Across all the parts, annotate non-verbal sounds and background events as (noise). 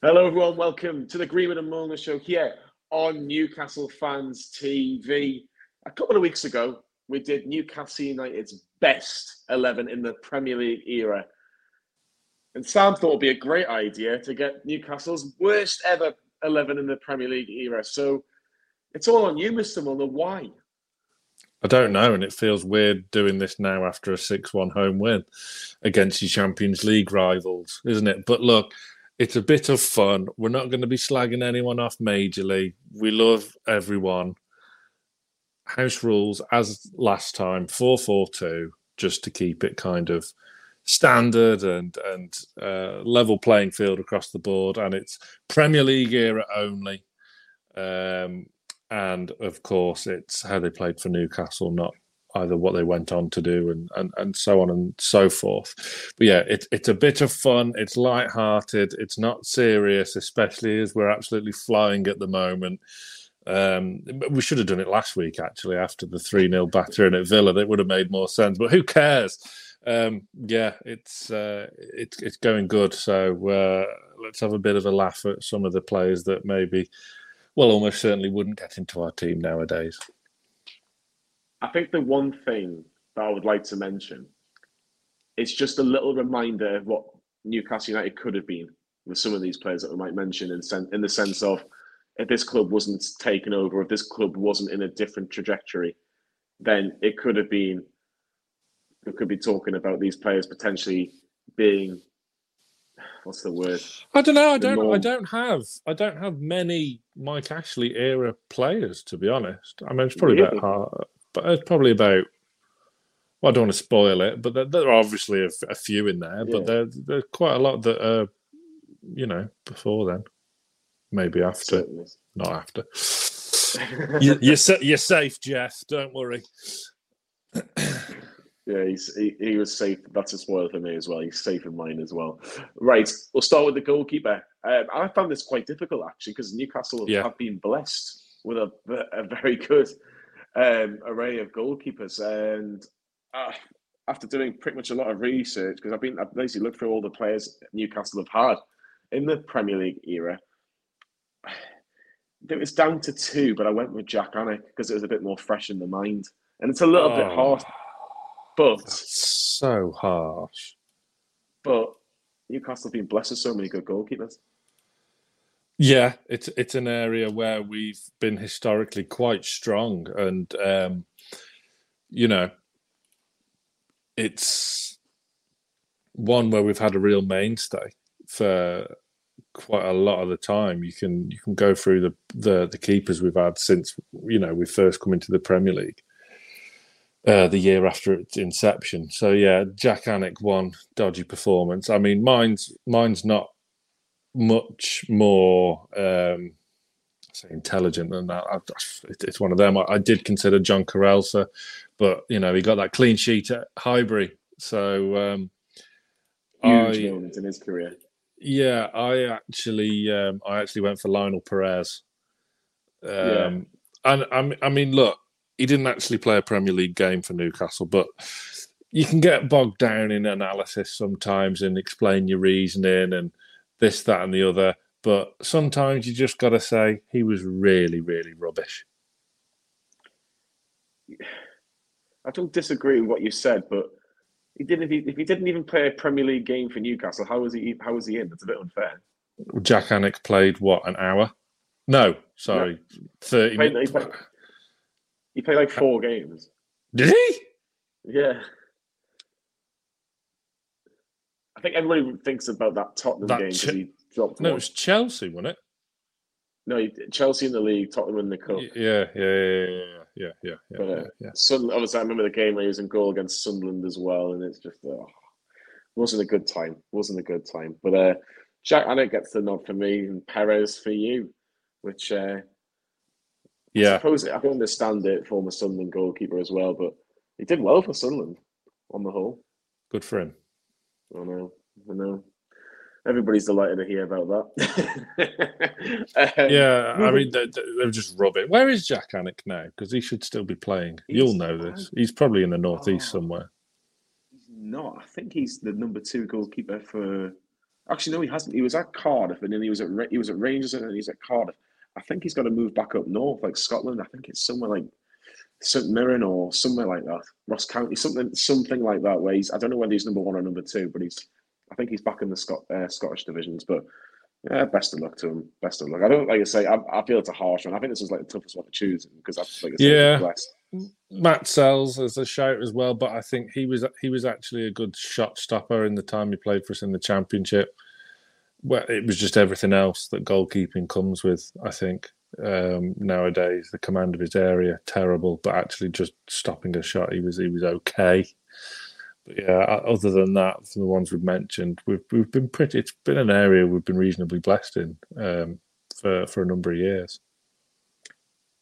Hello, everyone. Welcome to the Greenwood and Mulliner show here on Newcastle Fans TV. A couple of weeks ago, we did Newcastle United's best 11 in the Premier League era. And Sam thought it would be a great idea to get Newcastle's worst ever 11 in the Premier League era. So it's all on you, Mr. Mulliner. Why? I don't know, and it feels weird doing this now after a 6 1 home win against your Champions League rivals, isn't it? But look, it's a bit of fun. We're not going to be slagging anyone off majorly. We love everyone. House rules as last time, four four two, just to keep it kind of standard and and uh, level playing field across the board. And it's Premier League era only. Um, and of course, it's how they played for Newcastle, not either what they went on to do and, and, and so on and so forth. But yeah, it, it's a bit of fun. It's light-hearted. It's not serious, especially as we're absolutely flying at the moment. Um, we should have done it last week, actually, after the 3 0 battering at Villa. That would have made more sense. But who cares? Um, yeah, it's, uh, it's, it's going good. So uh, let's have a bit of a laugh at some of the players that maybe, well, almost certainly wouldn't get into our team nowadays. I think the one thing that I would like to mention is just a little reminder of what Newcastle United could have been with some of these players that we might mention in, sen- in the sense of if this club wasn't taken over, if this club wasn't in a different trajectory, then it could have been. We could be talking about these players potentially being. What's the word? I don't know. I don't. Norm. I don't have. I don't have many Mike Ashley era players, to be honest. I mean, it's probably really? about hard but it's probably about. Well, I don't want to spoil it, but there, there are obviously a, a, few in there, but there there's quite a lot that are, you know, before then, maybe after, Certainly. not after. (laughs) you, you're you're safe, Jeff. Don't worry. Yeah, he's, he, he was safe. That's a spoiler for me as well. He's safe in mine as well. Right, we'll start with the goalkeeper. Um, I found this quite difficult actually because Newcastle yeah. have been blessed with a, a very good um, array of goalkeepers. And uh, after doing pretty much a lot of research, because I've been I've basically looked through all the players Newcastle have had in the Premier League era. It was down to two, but I went with Jak Alnwick because it was a bit more fresh in the mind, and it's a little oh, bit harsh. But so harsh. But Newcastle have been blessed with so many good goalkeepers. Yeah, it's it's an area where we've been historically quite strong, and um, you know, it's one where we've had a real mainstay for quite a lot of the time. You can you can go through the the, the keepers we've had since you know we first come into the Premier League. Uh, the year after its inception, so yeah, Jak Alnwick one dodgy performance. I mean, mine's mine's not much more um, say intelligent than that. I, it's one of them. I, I, did consider John Karelse, but you know he got that clean sheet at Highbury, so um, huge I, moment in his career. Yeah, I actually um, I actually went for Lionel Perez. Um, yeah. and I, I mean, look, he didn't actually play a Premier League game for Newcastle, but you can get bogged down in analysis sometimes and explain your reasoning and this, that, and the other. But sometimes you just got to say he was really, really rubbish. I don't disagree with what you said, but he didn't. If he didn't even play a Premier League game for Newcastle, how was he? How was he in? That's a bit unfair. Jak Alnwick played what an hour? No, sorry, no. thirty. He played, minutes. He played, he played like four games. Did he? Yeah. I think everybody thinks about that Tottenham that game because Ch- he dropped. No, one. it was Chelsea, wasn't it? No, Chelsea in the league, Tottenham in the cup. Yeah, yeah, yeah, yeah, yeah, yeah. But, uh, yeah. Sun, obviously, I remember the game where he was in goal against Sunderland as well, and it's just uh, wasn't a good time. wasn't a good time. But uh, Jak Alnwick gets the nod for me, and Perez for you, which uh, yeah, I suppose I can understand it. Former Sunderland goalkeeper as well, but he did well for Sunderland on the whole. Good for him. I know. I know. Everybody's delighted to hear about that. (laughs) um, yeah, I mean, they're, they're, just rubbish. Where is Jak Alnwick now? Because he should still be playing. You'll know this. He's probably in the northeast oh, somewhere. He's not. I think he's the number two goalkeeper for Actually, no, he hasn't. He was at Cardiff, and then he was at he was at Rangers, and then he's at Cardiff. I think he's got to move back up north, like Scotland. I think it's somewhere like St Mirren or somewhere like that, Ross County, something something like that. Where he's I don't know whether he's number one or number two, but he's I think he's back in the Scot, uh, Scottish divisions. But yeah, best of luck to him. Best of luck. I don't like I say. I, I feel it's a harsh one. I think this is like the toughest one to choose because I like I say, Yeah. Matz Sels as a shout as well, but I think he was he was actually a good shot stopper in the time he played for us in the championship. Well, it was just everything else that goalkeeping comes with. I think um, nowadays the command of his area terrible, but actually just stopping a shot, he was he was okay. But yeah, other than that, from the ones we've mentioned, we've we've been pretty. It's been an area we've been reasonably blessed in um, for for a number of years.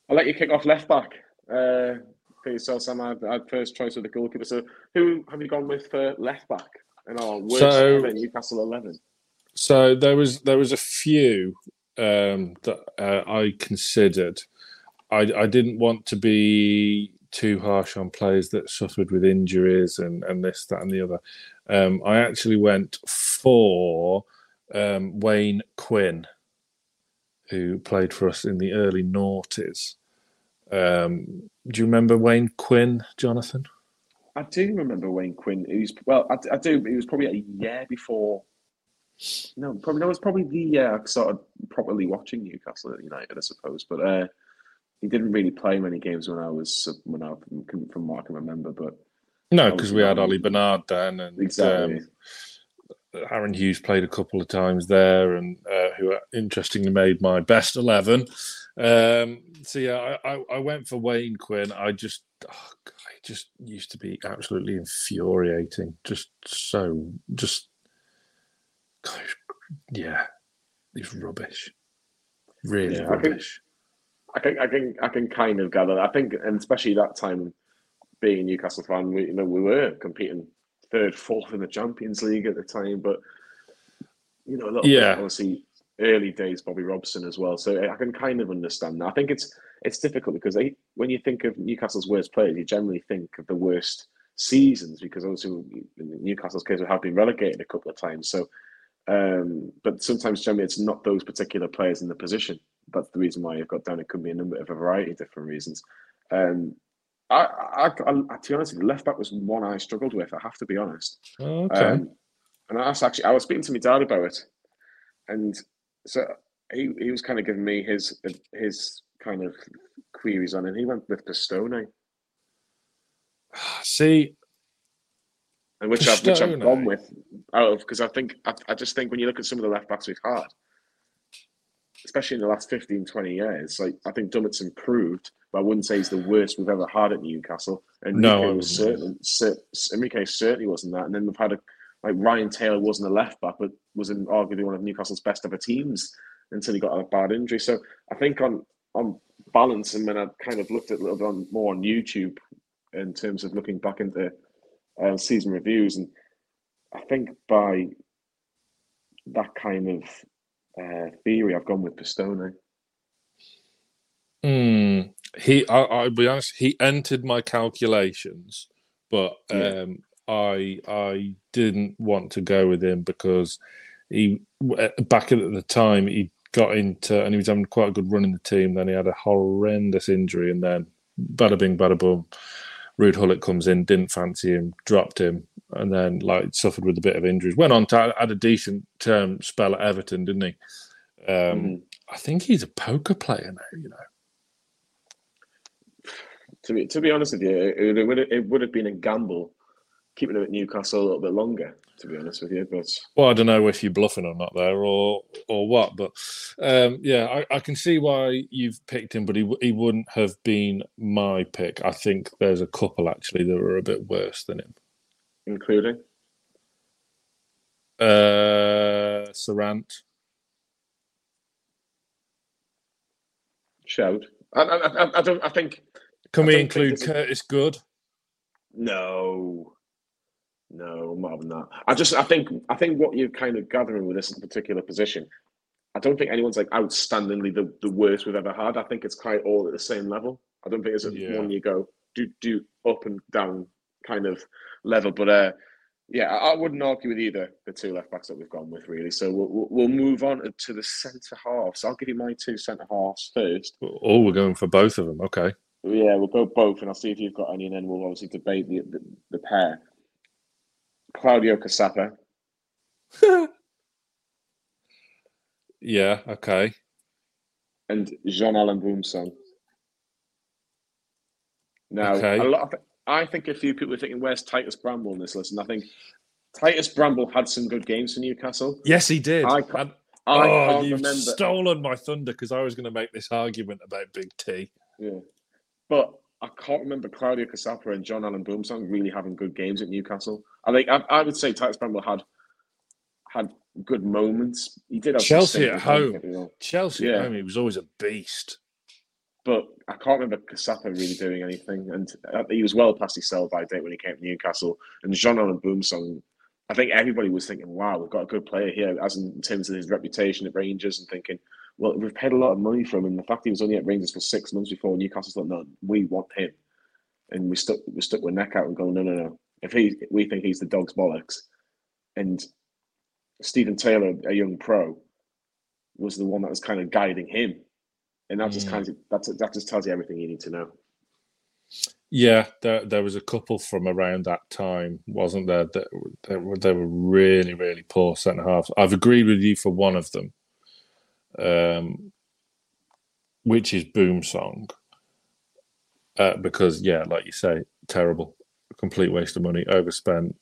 I'll let you kick off left back. Uh, for yourself, Sam. I had, first choice with the goalkeeper. So, who have you gone with for left back? in our worst So- Newcastle eleven. So there was there was a few um, that uh, I considered. I, I didn't want to be too harsh on players that suffered with injuries and, and this that and the other. Um, I actually went for um, Wayne Quinn, who played for us in the early noughties. Um, do you remember Wayne Quinn, Jonathan? I do remember Wayne Quinn. Was well. I, I do. He was probably a year before. No, probably no. It was probably the year I started properly watching Newcastle United, I suppose. But uh, he didn't really play many games when I was when I from what I can remember. But No, because we had Olly Bernard then, and exactly, um, Aaron Hughes played a couple of times there, and uh, who interestingly made my best eleven. Um, so yeah, I, I, I went for Wayne Quinn. I just, oh, God, just used to be absolutely infuriating. Just so, just, yeah, he's rubbish. Really Yeah, I think- rubbish. I can I can I can kind of gather. That. I think, and especially that time, being a Newcastle fan, we you know we were competing third, fourth in the Champions League at the time, but you know, a little Yeah. bit, obviously early days Bobby Robson as well. So I can kind of understand that. I think it's it's difficult because they, when you think of Newcastle's worst players, you generally think of the worst seasons because obviously in Newcastle's case we have been relegated a couple of times. So, um, but sometimes generally it's not those particular players in the position. That's the reason why you've got down. It could be a number of a variety of different reasons. Um, I, I, I, to be honest, left back was one I struggled with. I have to be honest. Oh, okay. Um, and I was actually I was speaking to my dad about it, and so he he was kind of giving me his his kind of queries on it. He went with Pistone, See, and which I've which I've gone with out of because I think I, I just think when you look at some of the left backs we've had, especially in the last 15, 20 years, like I think Dummett's improved, but I wouldn't say he's the worst we've ever had at Newcastle. And No, was certainly cer- Enrique certainly wasn't that. And then we've had a like Ryan Taylor wasn't a left back, but was in arguably one of Newcastle's best ever teams until he got a bad injury. So I think on on balance, and when I kind of looked at a little bit on, more on YouTube in terms of looking back into uh, season reviews, and I think by that kind of uh, theory, I've gone with Pistone. Hmm. He, I, I'll be honest. He entered my calculations, but Yeah. um, I, I didn't want to go with him because he, back at the time, he got into and he was having quite a good run in the team. Then he had a horrendous injury, and then bada bing, bada boom. Ruud Gullit comes in, didn't fancy him, dropped him, and then like suffered with a bit of injuries. Went on to had a decent term spell at Everton, didn't he? Um, Mhm. I think he's a poker player now. You know. To be to be honest with you, it, it would it would have been a gamble keeping him at Newcastle a little bit longer. To be honest with you, but Well, I don't know if you're bluffing or not there, or or what, but um, yeah, I, I can see why you've picked him, but he he wouldn't have been my pick. I think there's a couple actually that were a bit worse than him. including Uh, Sarant, shout. I, I, I, I don't. I think can we include Curtis Good? no, no, more than that. I just I think I think what you're kind of gathering with this particular position. I don't think anyone's like outstandingly the, the worst we've ever had. I think it's quite all at the same level. I don't think it's a Yeah. one you go do do up and down kind of level. But uh, Yeah, I, I wouldn't argue with either the two left backs that we've gone with, really. So we'll, we'll, we'll move on to the centre halves. I'll give you my two centre halves first. Oh, we're going for both of them. Okay. Yeah, we'll go both, and I'll see if you've got any, and then we'll obviously debate the the, the pair. Claudio Caçapa. (laughs) yeah. Okay. And Jean Alain Boumsong. Now, Okay. a lot of, I think a few people are thinking, "Where's Titus Bramble in this list?" And I think Titus Bramble had some good games for Newcastle. Yes, he did. I And- can't- I oh, you've remember. stolen my thunder because I was going to make this argument about Big T. Yeah. But I can't remember Claudio Caçapa and Jean Alain Boumsong really having good games at Newcastle. I think I, I would say Titus Bramble had had good moments. He did have Chelsea at home. games, don't get me wrong. Chelsea, Yeah. I mean, he was always a beast. But I can't remember Caçapa really doing anything. And uh, he was well past his sell by date when he came to Newcastle. And Jean Alain Boumsong, I think everybody was thinking, wow, we've got a good player here, as in terms of his reputation at Rangers, and thinking, well, we've paid a lot of money for him. And the fact he was only at Rangers for six months before Newcastle thought, no, we want him. And we stuck we stuck with neck out and going, no, no, no. If he we think he's the dog's bollocks. And Stephen Taylor, a young pro, was the one that was kind of guiding him. And that just Mm. kind of that's that just tells you everything you need to know. Yeah, there there was a couple from around that time, wasn't there? That they were they were really really poor centre halves. I've agreed with you for one of them, um, which is Boumsong, uh, because yeah, like you say, terrible, complete waste of money, overspent.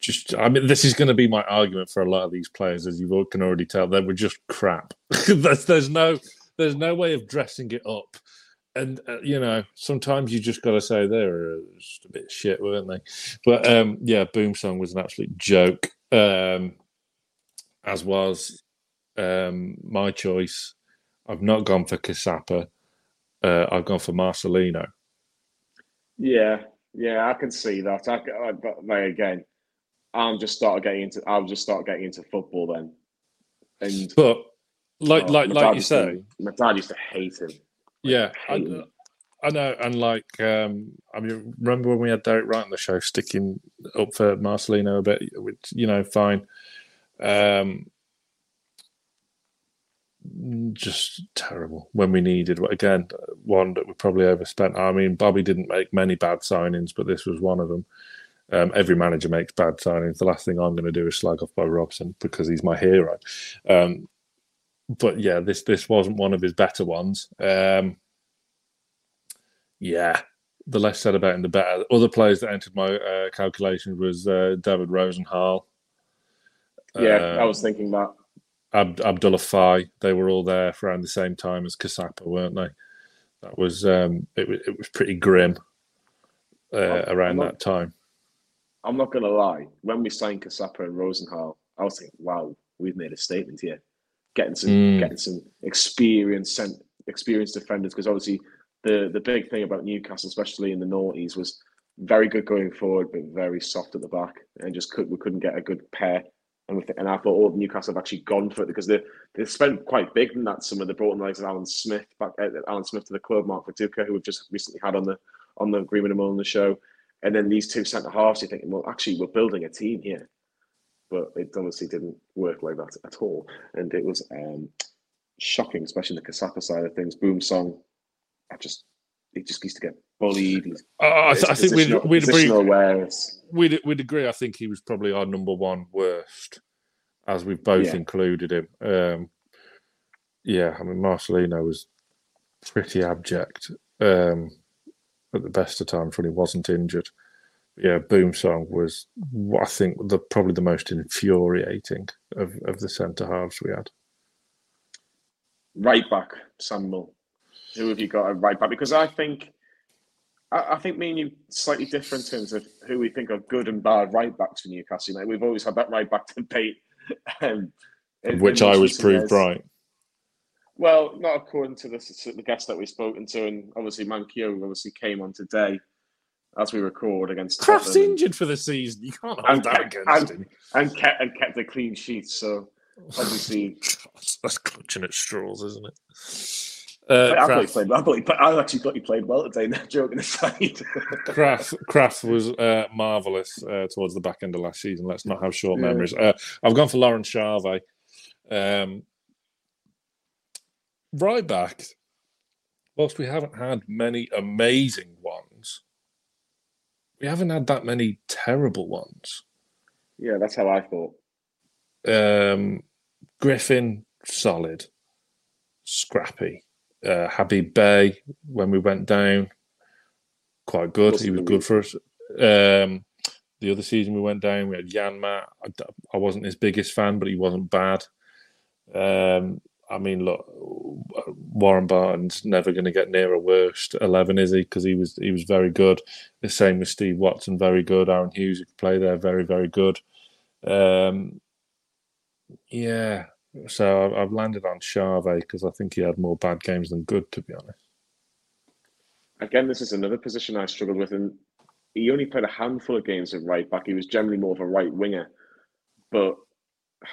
Just, I mean, this is going to be my argument for a lot of these players, as you can already tell. They were just crap. (laughs) there's, there's no, there's no way of dressing it up and uh, you know sometimes you just got to say they were just a bit shit weren't they but um yeah Boumsong was an absolute joke um as was um my choice i've not gone for Caçapa. uh i've gone for marcelino Yeah, yeah, I can see that. I, I but like, again, I'm just started getting into. I'll just start getting into football then, and but like oh, like like you say to- my dad used to hate him. yeah I, him. I know and like um i mean remember when we had derek wright on the show sticking up for marcelino a bit which you know fine um just terrible when we needed again one that we probably overspent. I mean bobby didn't make many bad signings but this was one of them. Um, every manager makes bad signings. The last thing i'm going to do is slag off by robson because he's my hero. Um, but yeah this this wasn't one of his better ones. Um, yeah the less said about him the better. Other players that entered my uh, calculations was uh, david Rozehnal Yeah, uh, I was thinking that. Ab- Abdoulaye Faye, they were all there for around the same time as Caçapa, weren't they? That was um, it. Was it was pretty grim uh, around not- that time. I'm not gonna lie. When we signed Caçapa and Rozehnal, I was thinking, wow, we've made a statement here, getting some Mm. getting some experienced experienced defenders because obviously the the big thing about Newcastle, especially in the noughties, was very good going forward, but very soft at the back, and just could we couldn't get a good pair. And, and I thought, oh, Newcastle have actually gone for it because they they spent quite big in that summer. They brought in like Alan Smith back, uh, Alan Smith to the club, Mark Viduka, who we've just recently had on the on the agreement and on the show, and then these two centre halves. You're thinking, well, actually, we're building a team here, but it honestly didn't work like that at all, and it was um, shocking, especially in the Caçapa side of things. Boumsong, I just he just used to get bullied. Uh, I, th- I think we'd we'd, agree, we'd we'd agree. I think he was probably our number one worst, as we've both Yeah. included him. Um, yeah, I mean Marcelino was pretty abject um, at the best of times when he wasn't injured. Yeah, Boumsong was I think the probably the most infuriating of, of the centre halves we had. Right back, Samuel. Who have you got at right back? Because I think, I, I think me and you slightly different in terms of who we think are good and bad right backs for Newcastle. United. We've always had that right back debate, um, in- which in I was proved years. right. Well, not according to the, to the guest that we've spoken to, and obviously Manquillo obviously came on today as we record against Krafth's Tottenham injured for the season. You can't hold And that kept- against and- him. and kept and kept a clean sheet. So obviously, (laughs) That's clutching at straws, isn't it? Uh, I, Krafth, played, I, actually thought he played well today. (laughs) No joking aside. (laughs) Krafth, Krafth was uh, marvelous uh, towards the back end of last season. Let's not have short Yeah. memories. Uh, I've gone for Lawrence Charvet. Um, right back. Whilst we haven't had many amazing ones, we haven't had that many terrible ones. yeah, that's how I thought. Um, Griffin, solid, scrappy. Uh, Habib Beye, when we went down, quite good. he was good for us. Um, the other season we went down, we had Janmaat. I, wasn't his biggest fan, but he wasn't bad. Um, I mean, look, Warren Barton's never going to get near a worst eleven, is he? Because he was he was very good. The same with Steve Watson, very good. Aaron Hughes, who could play there, very very good. Um, yeah, so I've, I've landed on Charvet because I think he had more bad games than good, to be honest. Again, this is another position I struggled with, and he only played a handful of games at right back. He was generally more of a right winger, but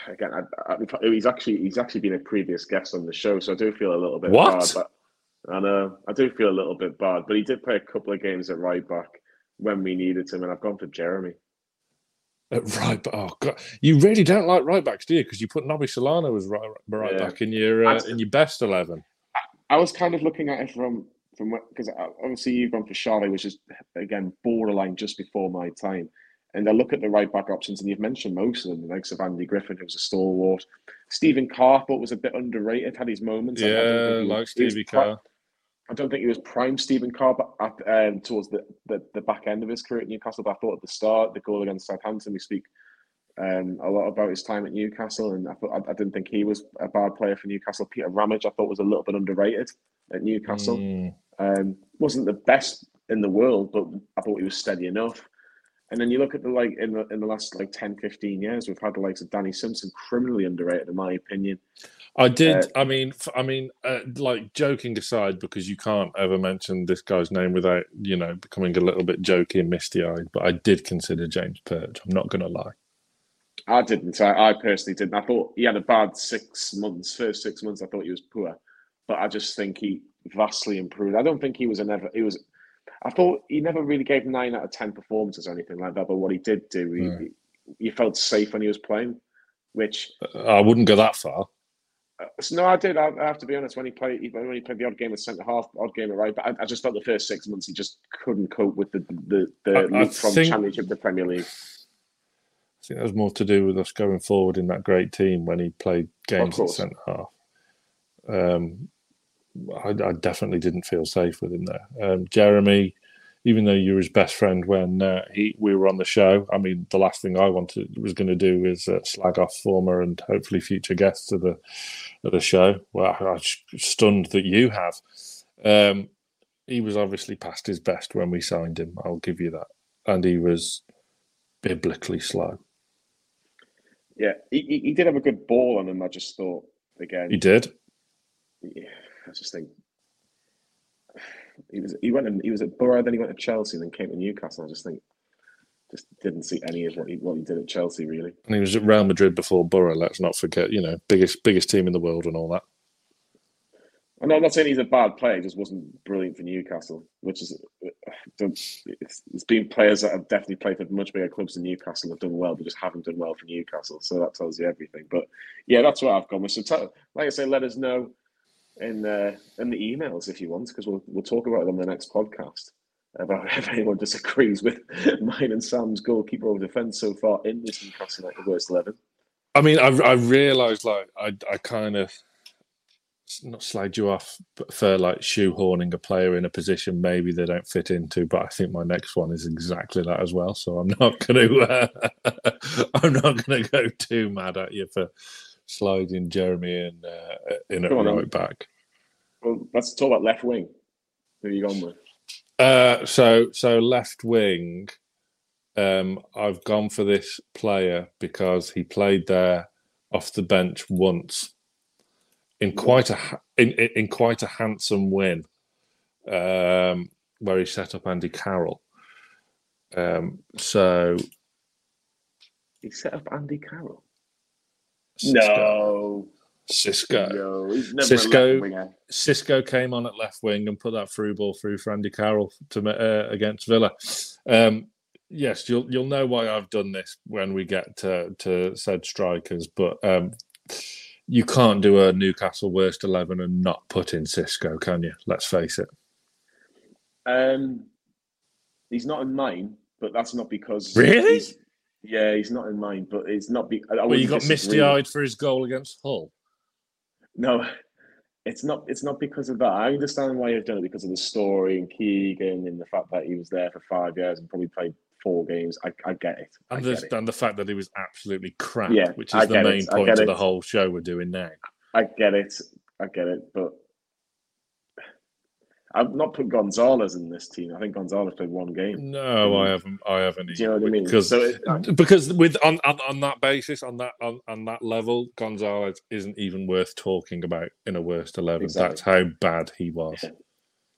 again, I, I, he's actually he's actually been a previous guest on the show, so I do feel a little bit What? bad. But I know I do feel a little bit bad, but he did play a couple of games at right back when we needed him, and I've gone for Geremi. At right, but oh god, you really don't like right backs, do you? Because you put Nobby Solano as right, right Yeah. back in your uh, in your best eleven. I was kind of looking at it from from because obviously you've gone for Charlie, which is again borderline just before my time. And I look at the right back options, and you've mentioned most of them, the likes of Andy Griffin, who was a stalwart. Stephen Carr thought was a bit underrated, had his moments. I- I Yeah, like Stevie Carr. I don't think he was prime Stephen Carr, but at, um, towards the, the, the back end of his career at Newcastle. But I thought at the start, the goal against Southampton, we speak um, a lot about his time at Newcastle, and I thought I, I didn't think he was a bad player for Newcastle. Peter Ramage, I thought was a little bit underrated at Newcastle. Mm. Um, wasn't the best in the world, but I thought he was steady enough. And then you look at the like in the in the last like 10, 15 years, we've had the likes of Danny Simpson, criminally underrated in my opinion. I did. Uh, I mean, I mean, uh, like joking aside, because you can't ever mention this guy's name without you know becoming a little bit jokey and misty-eyed. But I did consider James Perch. I'm not going to lie. I didn't. I, I personally didn't. I thought he had a bad six months. First six months, I thought he was poor, but I just think he vastly improved. I don't think he was a never. He was. I thought he never really gave nine out of ten performances or anything like that. But what he did do, he, Yeah. he felt safe when he was playing, which I wouldn't go that far. Uh, so no, I did. I, I have to be honest. When he played, he- when he played the odd game at centre half, odd game at right, but I, I just thought the first six months he just couldn't cope with the the, the I- from think- Championship to Premier League. I think that was more to do with us going forward in that great team when he played games at centre half. Um, I, I definitely didn't feel safe with him there. Um, Geremi, even though you were his best friend when uh, he we were on the show, I mean, the last thing I wanted was going to do is uh, slag off former and hopefully future guests of the of the show. Well, I'm stunned that you have. Um, he was obviously past his best when we signed him. I'll give you that, and he was biblically slow. Yeah, he, he did have a good ball on him. I just thought again, He did. yeah, I just think he was he went and he was at Boro, then he went to Chelsea, then came to Newcastle. I just think just didn't see any of what he what he did at Chelsea really. And he was at Real Madrid before Boro. Let's not forget, you know, biggest biggest team in the world and all that. And I'm not saying he's a bad player; he just wasn't brilliant for Newcastle, which is it's, it's been players that have definitely played for much bigger clubs than Newcastle have done well, but just haven't done well for Newcastle. So that tells you everything. But yeah, that's what I've gone with. So tell, like I say, let us know in uh, in the emails if you want, because we'll we'll talk about it on the next podcast about (laughs) if anyone disagrees with (laughs) mine and Sam's goalkeeper or defence so far in this Newcastle United worst eleven. I mean, I, I realised like I I kind of not slide you off but for like shoehorning a player in a position maybe they don't fit into, but I think my next one is exactly that as well. So I'm not going to uh, I'm not going to go too mad at you for sliding Geremi in uh, in at Go on, right back. Well, let's talk about left wing. Who are you gone with? Uh, so so left wing. Um, I've gone for this player because he played there off the bench once in quite a in, in, in quite a handsome win, um, where he set up Andy Carroll. Um, so He set up Andy Carroll. Let's. No. Xisco. No, he's never a Xisco- Xisco came on at left wing and put that through ball through for Andy Carroll to uh, against Villa. Um, yes, you'll you'll know why I've done this when we get to, to said strikers, but um, you can't do a Newcastle worst eleven and not put in Xisco, can you? Let's face it. Um, he's not in mine, but that's not because Really? he's- yeah, he's not in mine, but it's not. Be, I, Well, you got misty eyed for his goal against Hull. No, it's not. It's not because of that. I understand why you've done it because of the story and Keegan and the fact that he was there for five years and probably played four games. I, I get it. I And get the, and the fact that he was absolutely crap, Yeah, which is the get it, main point of the whole show we're doing now. I get it. I get it. But I've not put Gonzalez in this team. I think Gonzalez played one game. No, I haven't. I haven't. Do you know what I mean? Because So it- because with on, on on that basis, on that on, on that level, Gonzalez isn't even worth talking about in a worst eleven. Exactly. That's how bad he was.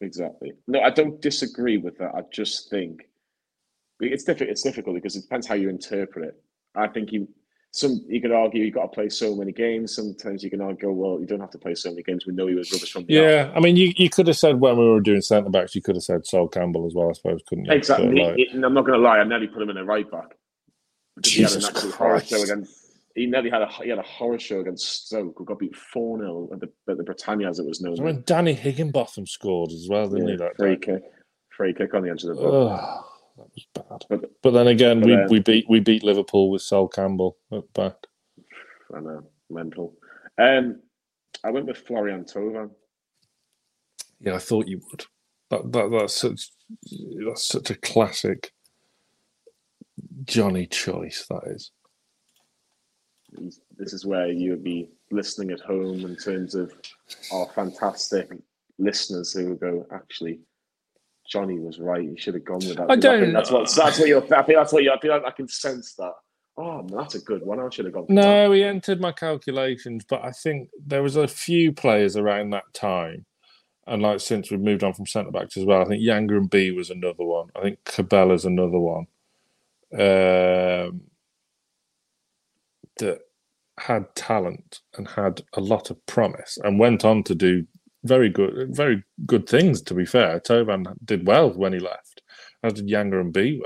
Exactly. No, I don't disagree with that. I just think it's difficult. It's difficult because it depends how you interpret it. I think you some you could argue you've got to play so many games. Sometimes you can argue, well, you don't have to play so many games. We know he was rubbish from the. Yeah, I mean, you, you could have said when we were doing centre backs, you could have said Sol Campbell as well, I suppose, couldn't you? Exactly. But, like, I'm not going to lie. I nearly put him in a right back. Because he had Jesus an horror Christ. show against. He nearly had a he had a horror show against Stoke, who got beat four 0 at the at the Britannia as it was known. I mean, Danny Higginbotham scored as well, didn't he? Yeah, That free day? kick, free kick on the edge of the box. Ugh, that was bad. But- But then again, but, we, uh, we beat we beat Liverpool with Sol Campbell at back. I know, mental. Um, I went with Florian Thauvin. Yeah, I thought you would. That, that that's such that's such a classic Johnny choice. That is. This is where you would be listening at home in terms of our fantastic listeners who would go, actually, Johnny was right. You should have gone with that. I don't- think that's what that's what you're. I think that's what you. I feel like I can sense that. Oh, man, that's a good one. I should have gone. For that. No, he entered my calculations, but I think there was a few players around that time, and like since we've moved on from centre backs as well. I think Yanga-Mbiwa was another one. I think Cabella's another one. Um, that had talent and had a lot of promise and went on to do very good, very good things. To be fair, Thauvin did well when he left, as did Yanga-Mbiwa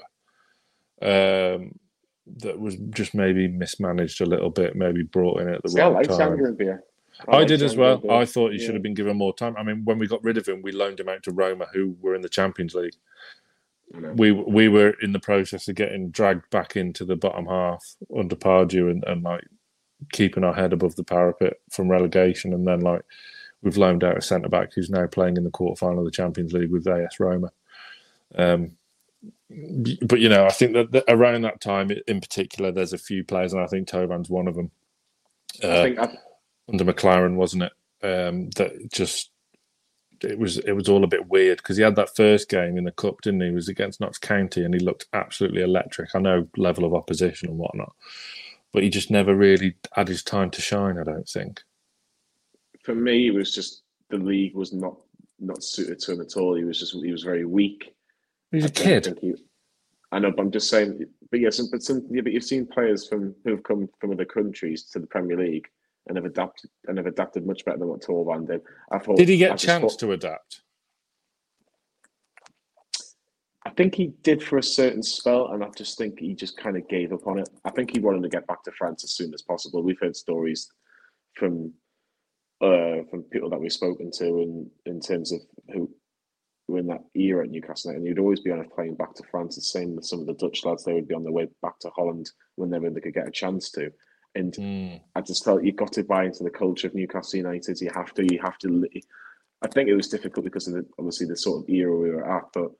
were. Um, that was just maybe mismanaged a little bit, maybe brought in at the See, I wrong like time. Yanga-Mbiwa. I, like did as well. Beer. I thought he should have been given more time. I mean, when we got rid of him, we loaned him out to Roma, who were in the Champions League. I. We we were in the process of getting dragged back into the bottom half under Pardew and, and like keeping our head above the parapet from relegation, and then like we've loaned out a centre back who's now playing in the quarterfinal of the Champions League with AS Roma. Um, but you know, I think that, that around that time, in particular, there's a few players, and I think Thauvin's one of them. I Uh, think I, under McClaren, wasn't it? Um, that just it was it was all a bit weird because he had that first game in the cup, didn't he? He was against Knox County, and he looked absolutely electric. I know level of opposition and whatnot, but he just never really had his time to shine. I don't think. For me, it was just the league was not not suited to him at all. He was just he was very weak. He's a kid. he- I know, but I'm just saying. But yeah, but some, yeah, but you've seen players from who have come from other countries to the Premier League and have adapted and have adapted much better than what Thauvin did. I thought. Did he get a chance thought- to adapt? I think he did for a certain spell, and I just think he just kind of gave up on it. I think he wanted to get back to France as soon as possible. We've heard stories from uh, from people that we've spoken to in in terms of who were in that era at Newcastle, and you'd always be on a plane back to France. The same with some of the Dutch lads; they would be on their way back to Holland whenever they could get a chance to. And Mm. I just felt you got to buy into the culture of Newcastle United. You have to. You have to. I think it was difficult because of the, obviously the sort of era we were at, but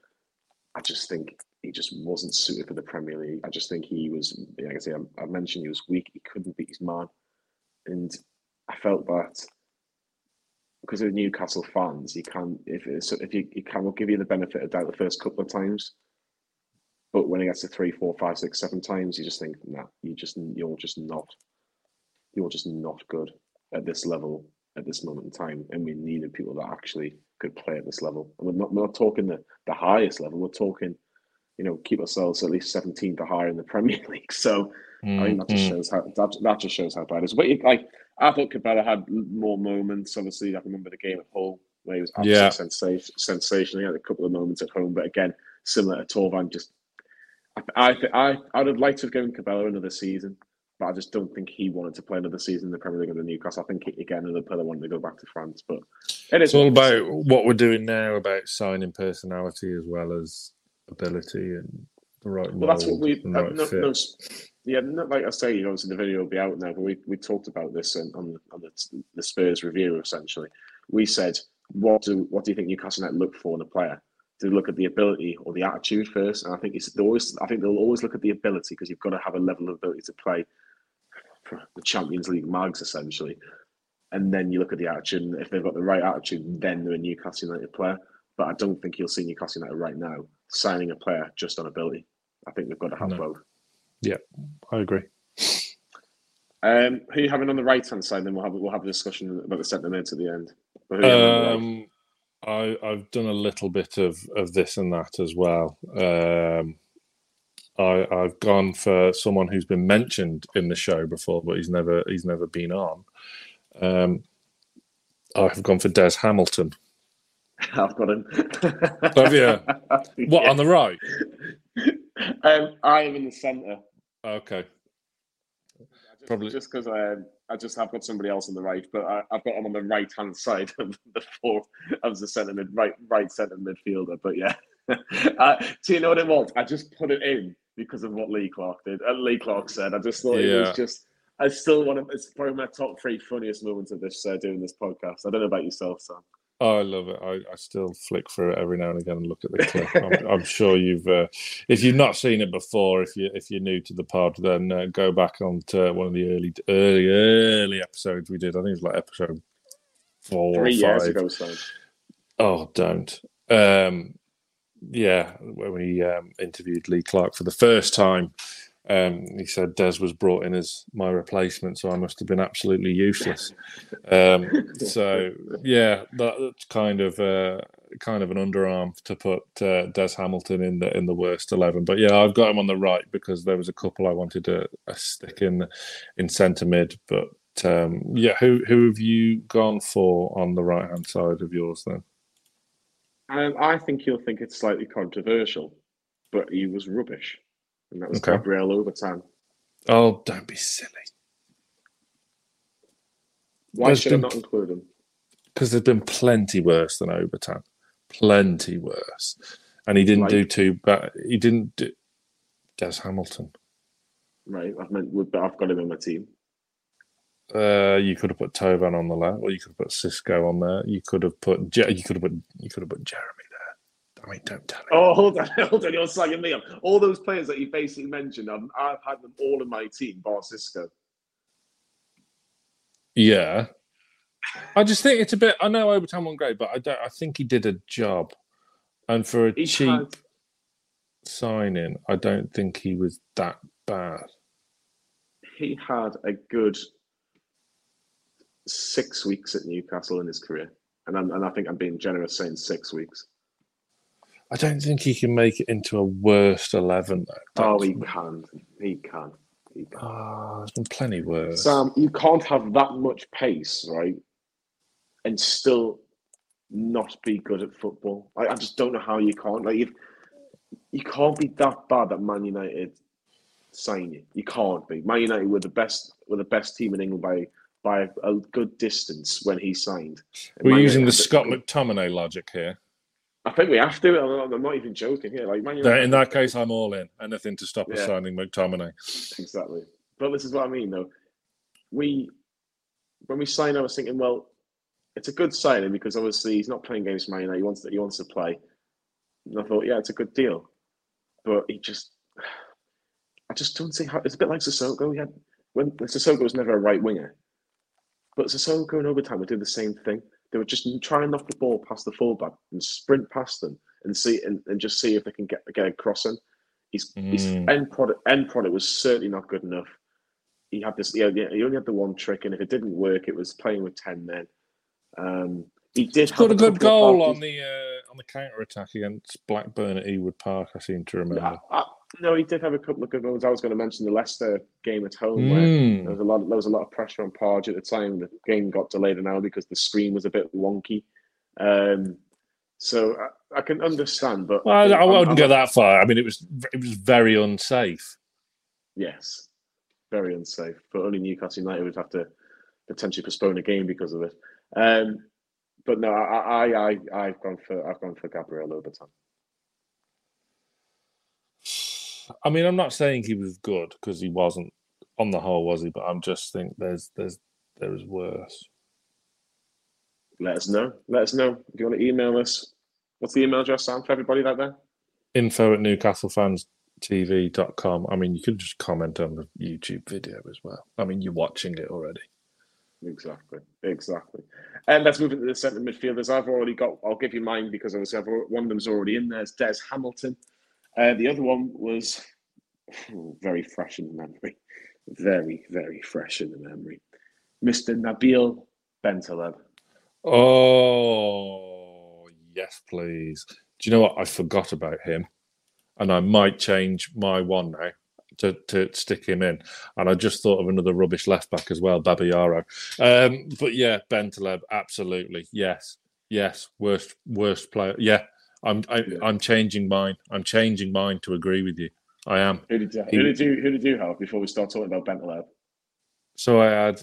I just think he just wasn't suited for the Premier League. I just think he was. Like I say, I, I mentioned he was weak. He couldn't beat his man, and I felt that because of Newcastle fans, you can if it's, if you, you can will give you the benefit of doubt the first couple of times, but when it gets to three, four, five, six, seven times, you just think, nah, you just you're just not, you're just not good at this level at this moment in time, and we needed people that actually could play at this level. And we're not we're not talking the the highest level. We're talking, you know, keep ourselves at least 17th or higher in the Premier (laughs) League. So I think that just Mm, shows how that, that just shows how bad it is. But you- like I thought Cabella had more moments. Obviously, I remember the game at Hull where he was absolutely Yeah. sensation, sensational. He had a couple of moments at home, but again, similar to Thauvin, just I I I I'd have liked to have given Cabella another season, but I just don't think he wanted to play another season in the Premier League under Newcastle. I think again another player wanted to go back to France, but it It's all what it is. about what we're doing now about signing personality as well as ability and the right Well, that's what we. and Uh, right no, yeah, not like I say, you know, obviously the video will be out now, but we, we talked about this on on, on the, the Spurs review. Essentially, we said, what do what do you think Newcastle United look for in a player? Do they look at the ability or the attitude first? And I think it's always. I think they'll always look at the ability because you've got to have a level of ability to play for the Champions League mags, essentially. And then you look at the attitude, and if they've got the right attitude, then they're a Newcastle United player. But I don't think you'll see Newcastle United right now signing a player just on ability. I think they've got to have No. both. I agree. Um, who you having on the right hand side? Then we'll have we'll have a discussion about the centre mids at the end. But who you having on the right? Um, I, I've done a little bit of, of this and that as well. Um, I, I've gone for someone who's been mentioned in the show before, but he's never he's never been on. Um, I've gone for Des Hamilton. (laughs) I've got him. Have you? (laughs) What on the right? (laughs) um, I am in the centre. Okay, Just, Probably- just because um, I just have got somebody else on the right, but I, I've got him on the right hand side of (laughs) the four as the centre mid, right right centre midfielder. But yeah, (laughs) uh, do you know what it was? I just put it in because of what Lee Clark did. Uh, Lee Clark said. I just thought it was just. I still want to. It's probably my top three funniest moments of this uh, doing this podcast. I don't know about yourself, Sam. Oh, I love it. I, I still flick through it every now and again and look at the clip. (laughs) I'm, I'm sure you've, uh, if you've not seen it before, if you if you're new to the pod, then uh, go back on to one of the early early early episodes we did. I think it was like episode four Three or years ago, Sam. Oh, don't. Um, yeah, when we um, interviewed Lee Clark for the first time, um, he said Des was brought in as my replacement, so I must have been absolutely useless. Um, (laughs) so yeah, that, that's kind of uh, kind of an underarm to put uh, Des Hamilton in the in the worst eleven. But yeah, I've got him on the right because there was a couple I wanted to uh, stick in in centre mid. But um, yeah, who who have you gone for on the right hand side of yours then? Um, I think you'll think it's slightly controversial, but he was rubbish, and that was Okay. Gabriel Obertan. Oh, don't be silly. Why There's should I not include him? Because there's been plenty worse than Obertan. Plenty worse. And he didn't do Like- too bad. He didn't do Des Hamilton. Right, I've meant, but I've got him in my team. Uh, you could have put Thauvin on the left, or you could have put Xisco on there. You could have put Je- you could have put you could have put Geremi there. I don't tell him. Oh, hold on, (laughs) hold on, you're slagging me up. All those players that you basically mentioned, I've, I've had them all in my team, bar Xisco. Yeah, I just think it's a bit. I know Obertan wasn't great, but I don't. I think he did a job, and for a He cheap had- signing, I don't think he was that bad. He had a good six weeks at Newcastle in his career, and I'm, and I think I'm being generous saying six weeks. I don't think he can make it into a worst eleven. Though. Oh, he can, he can, he can. Ah, there's been plenty worse. Sam, you can't have that much pace, right, and still not be good at football. I, I just don't know how you can't. Like, you, you can't be that bad that Man United sign you. You can't be. Man United were the best, were the best team in England by by a good distance when he signed. And We're Man using the Scott McTominay logic here. I think we have to. I'm, I'm not even joking here. Like Man In that case, I'm all in. Anything to stop us Yeah. signing McTominay. Exactly. But this is what I mean, though. We, when we signed, I was thinking, well, it's a good signing because obviously he's not playing games for Man United. He wants to, he wants to play. And I thought, yeah, it's a good deal. But he just, I just don't see how. It's a bit like Sissoko. He had when Sissoko was never a right winger, but Sissoko and Obertan would do the same thing. They would just try and knock the ball past the fullback and sprint past them and see and, and just see if they can get get a crossing. His, his Mm. end product end product was certainly not good enough. He had this. Yeah, yeah, he only had the one trick, and if it didn't work, it was playing with ten men. Um, he did have Scored a good goal on the uh, on the counter attack against Blackburn at Ewood Park. I seem to remember. I, no, he did have a couple of good moments. I was going to mention the Leicester game at home where Mm. there was a lot. There was a lot of pressure on Parge at the time. The game got delayed an hour because the screen was a bit wonky. Um, so I, I can understand, but Well, I, I wouldn't I'm- go that far. I mean, it was it was very unsafe. Yes, very unsafe. But only Newcastle United would have to potentially postpone a game because of it. Um, but no, I, I, I, I've gone for, I've gone for Gabriel Obertan. I mean, I'm not saying he was good because he wasn't on the whole, was he? But I'm just think there's there's there is worse. Let us know. Let us know if you want to email us. What's the email address, Sam, for everybody out there? Info at NewcastleFansTV.com. I mean, you could just comment on the YouTube video as well. I mean, you're watching it already. Exactly, exactly. And let's move into the centre midfielders. I've already got. I'll give you mine because obviously I've, one of them's already in there. It's Des Hamilton. Uh, the other one was oh, very fresh in the memory. Very, very fresh in the memory. Mr. Nabil Bentaleb. Oh, yes, please. Do you know what? I forgot about him. And I might change my one now to, to stick him in. And I just thought of another rubbish left back as well, Babayaro. Um, but yeah, Bentaleb, absolutely. Yes. Yes. Worst worst player. Yeah. I'm I, Yeah. I'm changing mine. I'm changing mine to agree with you. I am. Who did you, who did you who did you have before we start talking about Bentaleb? So I had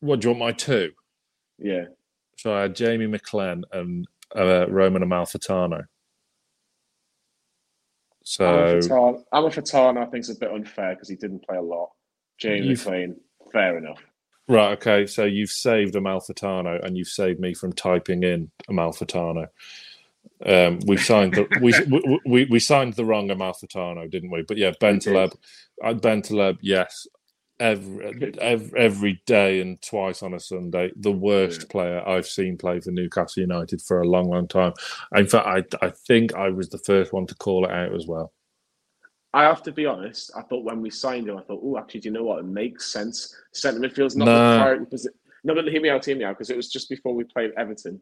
what do you want my two? Yeah, So I had Jamie McClen and uh, Roman Amalfitano. So Amalfitano, I think is a bit unfair because he didn't play a lot. Jamie You've- McClen, fair enough. right, okay. So you've saved Amalfitano and you've saved me from typing in Amalfitano. Um, we (laughs) signed the we, we we we signed the wrong Amalfitano, didn't we? But yeah, Bentaleb, uh, Bentaleb, yes. Every, every every day and twice on a Sunday, the worst Yeah. player I've seen play for Newcastle United for a long, long time. In fact, I I think I was the first one to call it out as well. I have to be honest. I thought when we signed him, I thought, oh, actually, do you know what? It makes sense. Centre midfield's not No. the priority position. No, but hear me out, hear me out, because it was just before we played Everton,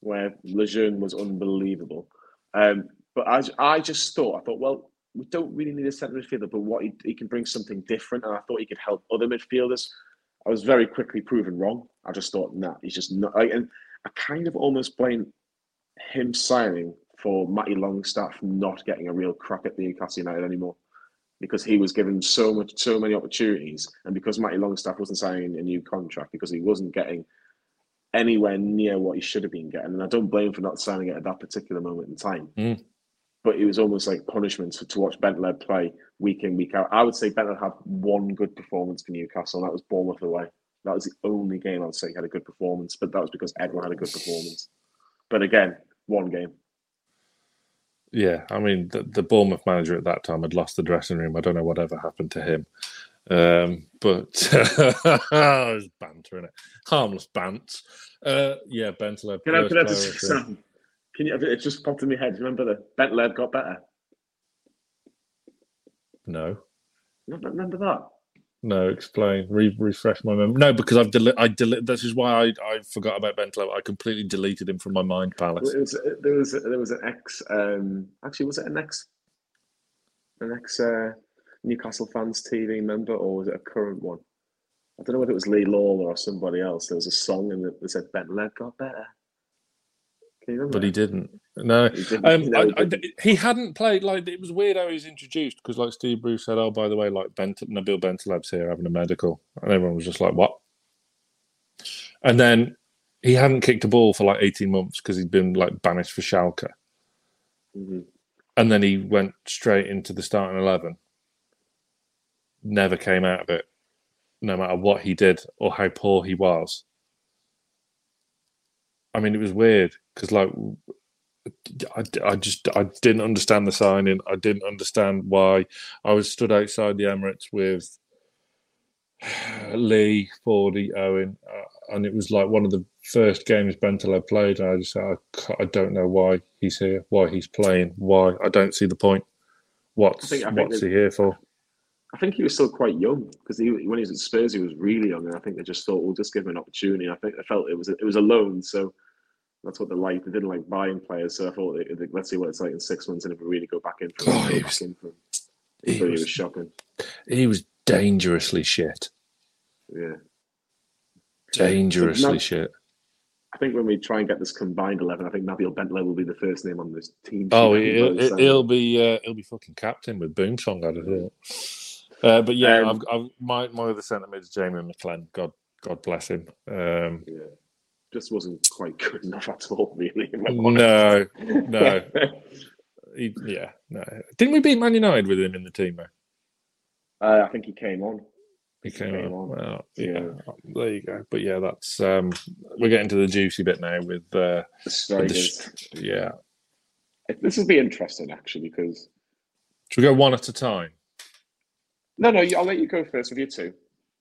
where Lejeune was unbelievable. Um, but I, I just thought, I thought, well, we don't really need a centre midfielder, but what he, he can bring something different, and I thought he could help other midfielders. I was very quickly proven wrong. I just thought, nah, he's just not. And I kind of almost blame him signing for Matty Longstaff not getting a real crack at the Newcastle United anymore because he was given so much, so many opportunities, and because Matty Longstaff wasn't signing a new contract because he wasn't getting anywhere near what he should have been getting, and I don't blame him for not signing it at that particular moment in time. Mm. But it was almost like punishment to, to watch Bentley play week in, week out. I would say Bentley had one good performance for Newcastle, and that was Bournemouth away. That was the only game I would say he had a good performance, but that was because Edwin had a good performance. But again, one game. Yeah, I mean the, the Bournemouth manager at that time had lost the dressing room. I don't know whatever happened to him, um, but (laughs) there's banter in it, harmless bants. Uh, yeah, Bentaleb. Can I, can I just, I've seen. Sam, can you, it just popped in my head. Remember the Bentley got better? No, Remember, remember that? no. Explain. Re- refresh my memory. No, because I've deli- I deli- This is why I, I forgot about Bentaleb. I completely deleted him from my mind palace. It was, there was there was an ex. Um, actually, was it an ex? An ex uh, Newcastle fans TV member, or was it a current one? I don't know whether it was Lee Lawler or somebody else. There was a song and it said Bentley got better. Can you remember? But he didn't. No, He didn't. Um, (laughs) No, he didn't. he hadn't played like it was weird how he was introduced because like Steve Bruce said, oh by the way, like Bent Nabil Bentaleb's here having a medical, and everyone was just like, what? And then he hadn't kicked a ball for like eighteen months because he'd been like banished for Schalke, Mhm. and then he went straight into the starting eleven. Never came out of it, no matter what he did or how poor he was. I mean, it was weird because like I, I just I didn't understand the signing. I didn't understand why I was stood outside the Emirates with (sighs) Lee, Fordy, Owen, uh, and it was like one of the first games Bentaleb played. And I just said, I, I don't know why he's here, why he's playing, why I don't see the point. What's I think- I think what's he here for? I think he was still quite young because he, when he was at Spurs, he was really young, and I think they just thought we'll just give him an opportunity. I think they felt it was a, it was a loan, so That's what they like. They didn't like buying players, so I thought, they, they, let's see what it's like in six months, and if we really go back in for him, Oh, he was- in for him. He But he was, was shocking. he was dangerously shit. Yeah. Dangerously So now- shit. I think when we try and get this combined eleven, I think Nabil Bentley will be the first name on this team. Oh, sheet. he'll, he'll be uh, he'll be fucking captain with Boumsong. I'd have thought. Uh, but yeah, Um, I've, I've, my my other centre mid is Jamie McClen. God God bless him. Um, Yeah. Just wasn't quite good enough at all, really. if I'm honest. no, no. (laughs) he, yeah, no. Didn't we beat Man United with him in the team? Though? uh, I think he came on. He came Came on. on. Well, yeah, Yeah. there you go. But yeah, that's um, we're getting to the juicy bit now with uh, The with the yeah. This will be interesting, actually, because Should we go one at a time? no, no, I'll let you go first with your two.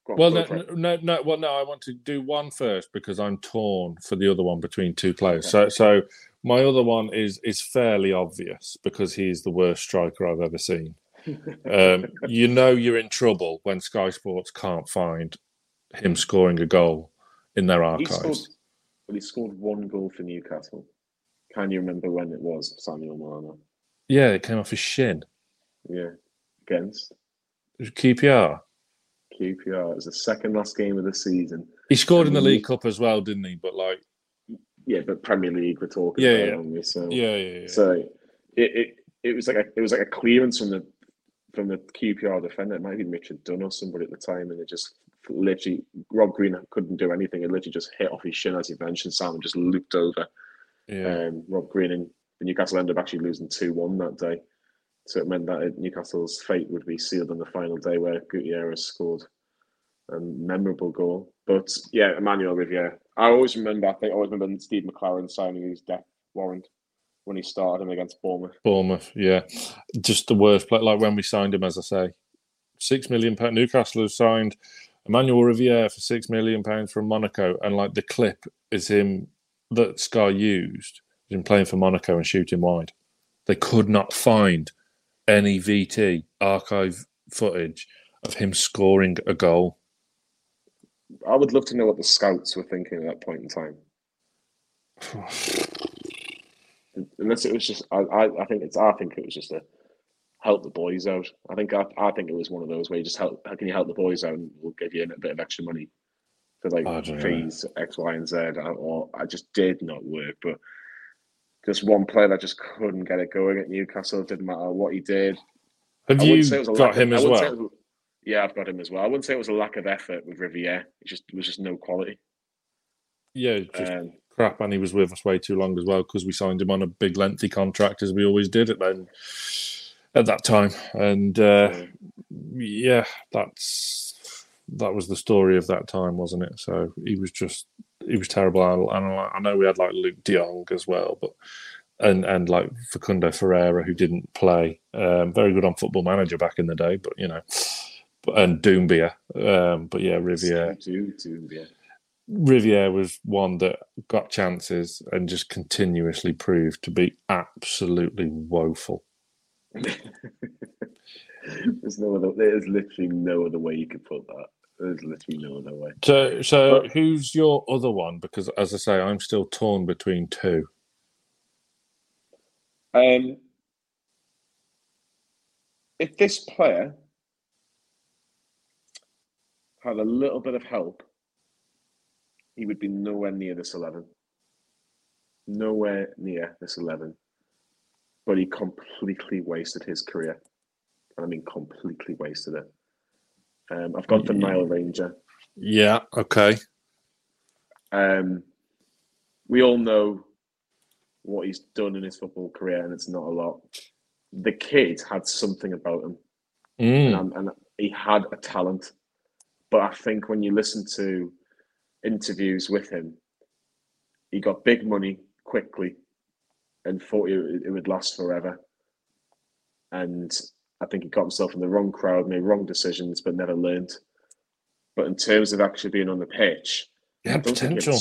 On, Well, no, no, no. Well, no. I want to do one first because I'm torn for the other one between two players. So, so my other one is is fairly obvious because he's the worst striker I've ever seen. (laughs) Um, you know, you're in trouble when Sky Sports can't find him scoring a goal in their He scored, archives. well, he scored one goal for Newcastle. Can you remember when it was, Samuel Mulliner? Yeah, it came off his shin. Yeah, against QPR. QPR. It was the second last game of the season. He scored in the. League Cup as well, didn't he? But like, Yeah, but Premier League we're talking Yeah, about, yeah. we? So, yeah, yeah, yeah. so it, it it was like a it was like a clearance from the from the QPR defender. It might be Richard Dunne or somebody at the time, and it just literally Rob Green couldn't do anything. It literally just hit off his shin as he mentioned. Sam and just looped over. yeah. Um, Rob Green and Newcastle ended up actually losing two one that day, so it meant that Newcastle's fate would be sealed on the final day where Gutierrez scored a memorable goal. But yeah, Emmanuel Riviere. I always remember. I think I always remember Steve McClaren signing his death warrant when he started him against Bournemouth. Bournemouth, yeah, just the worst play. Like when we signed him, as I say, six million pound. Newcastle have signed Emmanuel Riviere for six million pounds from Monaco, and like the clip is him that Sky used him playing for Monaco and shooting wide. They could not find any VT archive footage of him scoring a goal. I would love to know what the scouts were thinking at that point in time. (sighs) Unless it was just, I, I, I think it's, I think it was just a help the boys out. I think, I, I think it was one of those where you just help. How can you help the boys out? And we'll give you a bit of extra money for like I don't know. fees, X, Y, and Z. Or I just did not work, but just one player that just couldn't get it going at Newcastle. It didn't matter what he did. Have I you wouldn't say it was a got lack of- him as well? was- yeah, I've got him as well. I wouldn't say it was a lack of effort with Riviere. It just it was just no quality. Yeah, just Um, crap, and he was with us way too long as well because we signed him on a big lengthy contract as we always did at then at that time. And uh, yeah, that's that was the story of that time, wasn't it? So he was just he was terrible. And I, I know we had like Luke De Jong as well, but and and like Facundo Ferreyra who didn't play, um, very good on Football Manager back in the day, but you know. And Doumbia, um, but yeah, Riviere. do, do. Riviere was one that got chances and just continuously proved to be absolutely woeful. (laughs) There's no other. There's literally no other way you could put that. There's literally no other way. So, so But- who's your other one? Because, as I say, I'm still torn between two. Um, if this player had a little bit of help, he would be nowhere near this eleven. Nowhere near this eleven. But he completely wasted his career. And I mean, completely wasted it. Um, I've got the Nile Ranger. Yeah. Okay. Um, we all know what he's done in his football career, and it's not a lot. The kid had something about him, Mm. and, and he had a talent. But I think when you listen to interviews with him, he got big money quickly and thought it, it would last forever. And I think he got himself in the wrong crowd, made wrong decisions, but never learned. But in terms of actually being on the pitch, He had I he potential.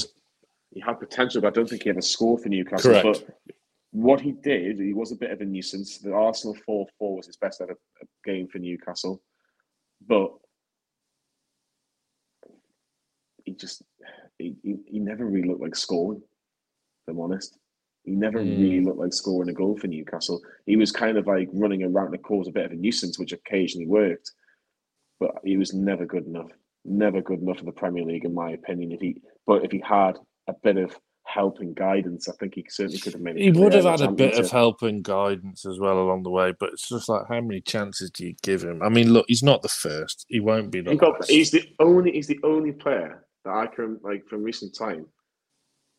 He had potential, but I don't think he ever scored for Newcastle. Correct. But what he did, he was a bit of a nuisance. The Arsenal 4 4 was his best ever uh, game for Newcastle. But he just, he, he, he never really looked like scoring. If I'm honest, he never Mm. really looked like scoring a goal for Newcastle. He was kind of like running around the cause a bit of a nuisance, which occasionally worked, but he was never good enough. Never good enough for the Premier League, in my opinion. If he, but if he had a bit of help and guidance, I think he certainly could have made. He would have had a bit of help and guidance as well along the way, but it's just like how many chances do you give him? I mean, look, he's not the first. He won't be the He got, he's the only he's the only player that I can like from recent time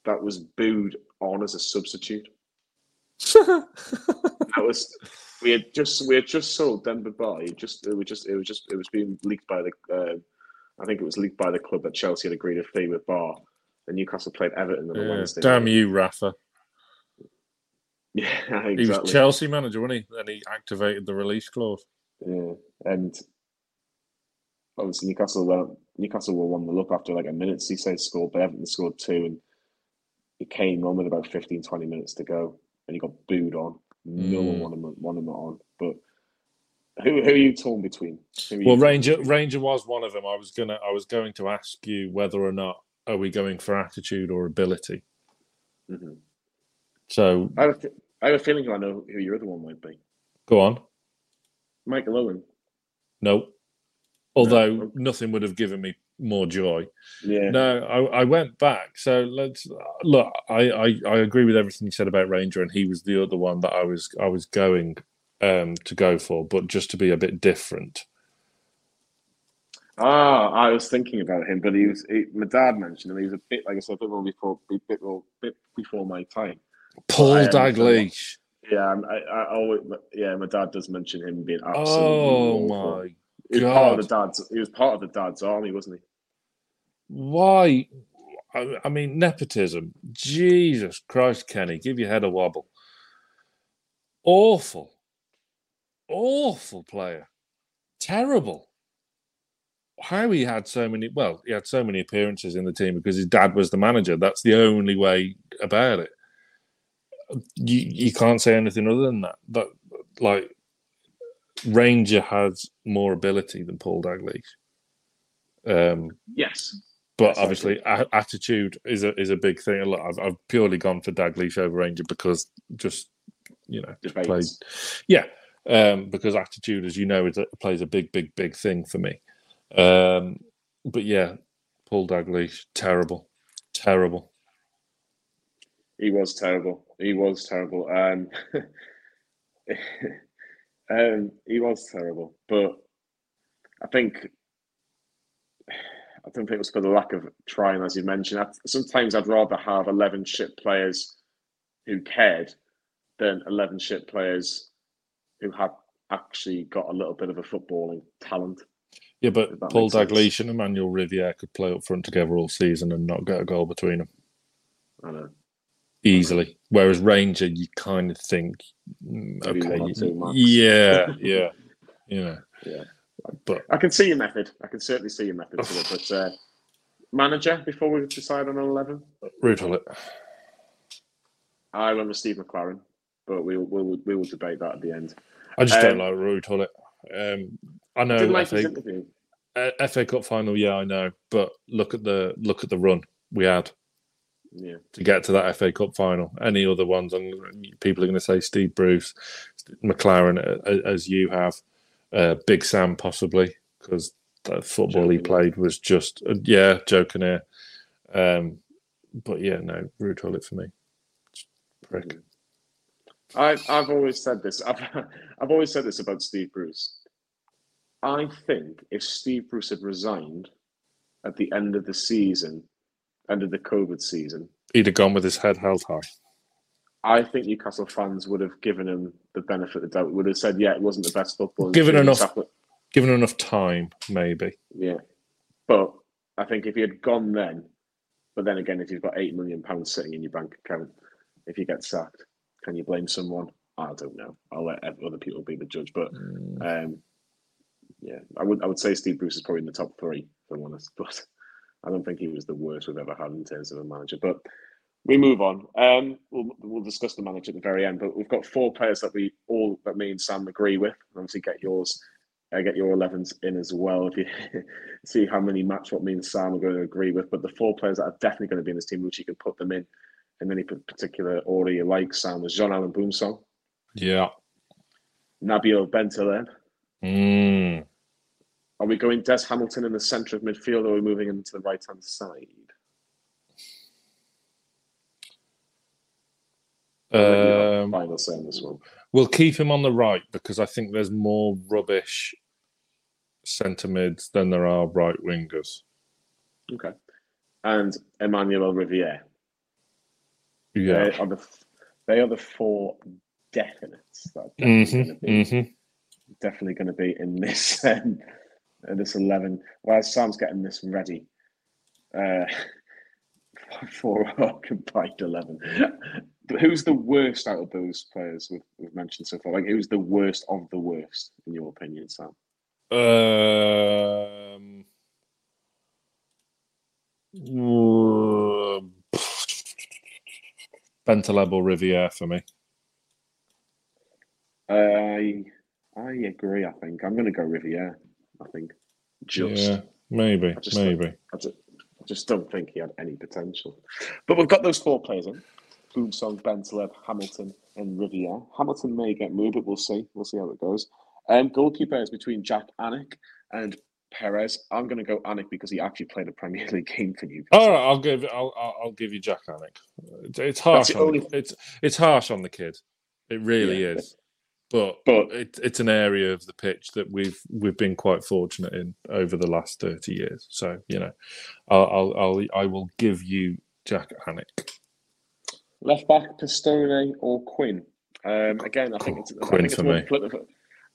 that was booed on as a substitute. (laughs) That was we had just we had just sold Demba Ba. It just it was just it was just it was being leaked by the uh, I think it was leaked by the club that Chelsea had agreed a fee with Ba. And Newcastle played Everton on Yeah, Wednesday. damn night. you, Rafa. (laughs) Yeah, He was. Chelsea manager, wasn't he? And he activated the release clause. Yeah, and obviously Newcastle were Newcastle were one the look after like a minute. Seaside scored, but Everton scored two, and he came on with about 15, 20 minutes to go, and he got booed on. No one Mm. wanted him, wanted him on. But who who are you torn between? You Well, Ranger between? Ranger was one of them. I was gonna I was going to ask you whether or not are we going for attitude or ability. Mhm. So I, have a, have a feeling I know who your other one might be. go on. Michael Owen. No. Although No. nothing would have given me more joy. Yeah. No, I, I went back. So let's look. I, I, I agree with everything you said about Ranger, and he was the other one that I was I was going um, to go for, but just to be a bit different. Ah, I was thinking about him, but he was. He, my dad mentioned him. He was a bit, like I said, a bit more before, a bit more, bit before my time. Paul I am Dalglish. Yeah, I, I always, yeah, my dad does mention him being absolutely. Oh awful. my! He was part of the dad's. He was part of the dad's army, wasn't he? Why? I, I mean, nepotism. Jesus Christ, Kenny, give your head a wobble. Awful, awful player. Terrible. How he had so many? Well, he had so many appearances in the team because his dad was the manager. That's the only way about it. You you can't say anything other than that. That like Ranger has more ability than Paul Dalglish. Um, Yes. but obviously, a- attitude is a is a big thing. Look, I've, I've purely gone for Dalglish over Ranger because just you know just played, yeah, um, because attitude, as you know, is a, plays a big, big, big thing for me. Um, but yeah, Paul Dalglish, terrible, terrible. He was terrible. He was terrible. Um, (laughs) um, he was terrible. But I think I don't think it was for the lack of trying, as you mentioned. I, sometimes I'd rather have eleven shit players who cared than eleven shit players who had actually got a little bit of a footballing talent. Yeah, but Paul. Dalglish and Emmanuel Riviere could play up front together all season and not get a goal between them I know. Easily. Whereas Ranger, you kind of think, mm, Maybe okay, yeah, (laughs) yeah, you know, Yeah. but I can see your method. I can certainly see your method to it. (sighs) But uh, manager, before we decide on an eleven, Ruud Gullit. I went with Steve McClaren, but we will we will we will debate that at the end. I just don't Um, like Ruud Gullit. Um, I know Didn't like his interview. FA Cup final, yeah, I know, but look at the look at the run we had Yeah, to get to that FA Cup final. Any other ones, and people are going to say Steve Bruce, McClaren, uh, as you have, uh, Big Sam possibly because the football he played was just uh, yeah, joking here. Um, but yeah, no, Ruud Gullit for me. Prick. I I've always said this. I've (laughs) I've always said this about Steve Bruce. I think if Steve Bruce had resigned at the end of the season, end of the COVID season, He'd have gone with his head held high. I think Newcastle fans would have given him the benefit of the doubt. Would have said, "Yeah, it wasn't the best football." Given enough- Given enough time, maybe. Yeah, but I think if he had gone then, but then again, if you've got eight million pounds sitting in your bank account, if you get sacked, can you blame someone? I don't know. I'll let other people be the judge. But um, yeah, I would I would say Steve Bruce is probably in the top three, if I'm honest. (laughs) But I don't think he was the worst we've ever had in terms of a manager. But we move on. Um, we'll we'll discuss the manager at the very end. But we've got four players that we all that me and Sam agree with. Obviously, get yours. I get your 11s in as well. If you (laughs) see how many match what me and Sam are going to agree with, but the four players that are definitely going to be in this team, which you can put them in in any particular order you like, Sam, was Jean Alain Boumsong, Yeah. Nabil Bentaleb. Mm. Are we going Des Hamilton in the centre of midfield, or are we moving him to the right hand side? I'll let you Um, final say on this one. we'll keep him on the right because I think there's more rubbish centre mids than there are right wingers. Okay. And Emmanuel Riviere. Yeah. They are the they are the four definites that are hmm definitely going to be hmm definitely going to be in this (laughs) um, this eleven. While Sam's getting this ready, uh, for our combined eleven. Who's the worst out of those players we've, we've mentioned so far? Like, who's the worst of the worst in your opinion, Sam? Um, (sighs) Bentaleb or Riviere for me. I I agree. I think I'm going to go Riviere. I think just. Yeah, maybe, I just maybe. I just, I just don't think he had any potential. But we've got those four players in: Boumsong, Bentaleb, Hamilton, and Riviere. Hamilton may get moved, but we'll see. We'll see how it goes. Um, goalkeeper is between Jak Alnwick and Perez. I'm going to go Alnwick because he actually played a Premier League game for Newcastle. All right, I'll give I'll I'll, I'll give you Jak Alnwick. It's, it's harsh. On only- the, it's it's harsh on the kid. It really Yeah. is. But But- it, it's an area of the pitch that we've we've been quite fortunate in over the last thirty years. So you know, I'll I'll, I'll I will give you Jak Alnwick. Left back, Pistone or Quinn. Um, again, I think it's I Quinn think it's for more me. of a flip of a,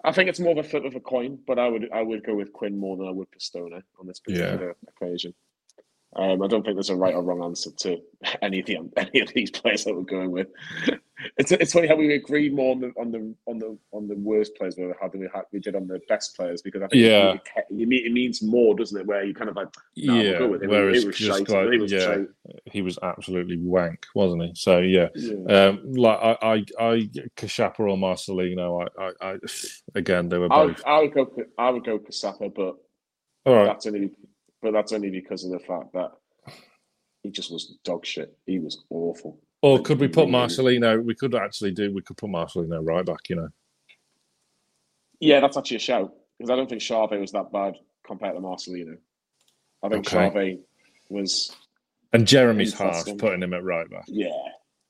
I think it's more of a flip of a coin, but I would I would go with Quinn more than I would Pistone on this particular occasion. Um, I don't think there's a right or wrong answer to (laughs) any of the (laughs) any of these players that we're going with. It's it's funny how we agree more on the on the on the on the worst players we had than we, had, we did on the best players because I think Yeah. it, it, it means more, doesn't it? Where you kind of like nah, we'll yeah. go with him. Whereas was just shite. like he was yeah, shite. he was absolutely wank, wasn't he? So yeah. Yeah. Um, like I, I, I, Caçapa or Marcelino, I, I, I, (sighs) again, they were I both. would, I would go. I would go Caçapa, but All right, that's only. But that's only because of the fact that he just was dog shit. He was awful. or could we put Marcelino? We could actually do. We could put Marcelino right back. You know. Yeah, that's actually a shout because I don't think Charvet was that bad compared to Marcelino. I think Okay. Charvet was. And Geremi's harsh, putting him at right back. Yeah,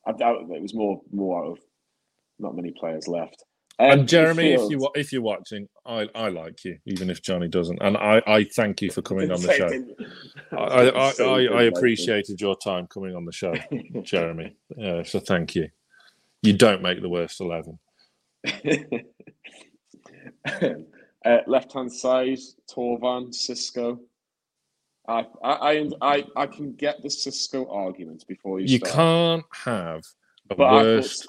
I doubt it was more more out of not many players left. Um, And Geremi, if you if you're watching, I, I like you, even if Johnny doesn't, and I, I thank you for coming on the show. I, I, (laughs) I, I appreciated your time coming on the show, (laughs) Geremi. Yeah, so thank you. You don't make the worst eleven. (laughs) uh, left hand side, Thauvin, Xisco. I, I, I, I, I can get the Xisco argument before you, You start. can't have But I, thought,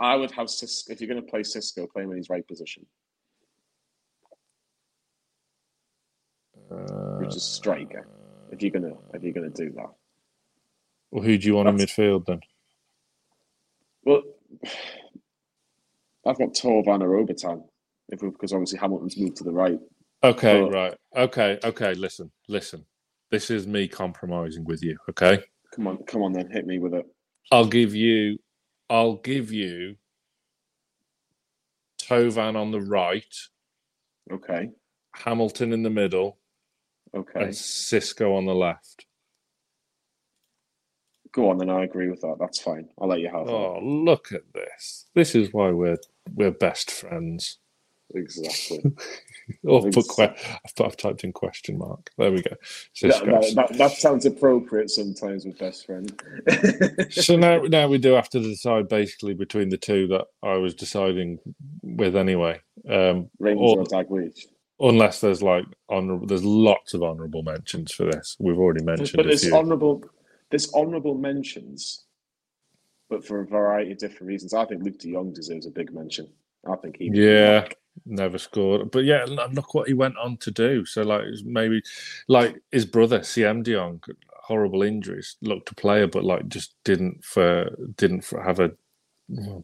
I, I would have Xisco if you're going to play Xisco, play him in his right position, which is striker. If you're gonna, if you're gonna do that, Well, who do you want in midfield then? well, (sighs) I've got Thauvin or Obertan, if because obviously Hamilton's moved to the right. Okay, But- right. Okay, okay. Listen, listen. This is me compromising with you. Okay, Come on, come on, then hit me with it. I'll give you. I'll give you. Thauvin on the right, Okay, Hamilton in the middle, okay, and Xisco on the left. go on. Then I agree with that. That's fine. I'll let you have that. Oh, look at this! This is why we're we're best friends. Exactly. (laughs) Oh, put I've, put- I've typed in question mark. There we go. that, that, that, that sounds appropriate sometimes with best friend. (laughs) so now, now we do have to decide basically between the two that I was deciding with anyway. Um, Or- or Dalglish. unless there's like honorable, there's lots of honourable mentions for this. We've already mentioned But there's honourable, there's honourable mentions, but for a variety of different reasons. I think Luke De Jong deserves a big mention. I think he. Yeah, never scored. But yeah, look what he went on to do. So like maybe like his brother Siem de Jong, horrible injuries, looked a player, but like just didn't for didn't for have a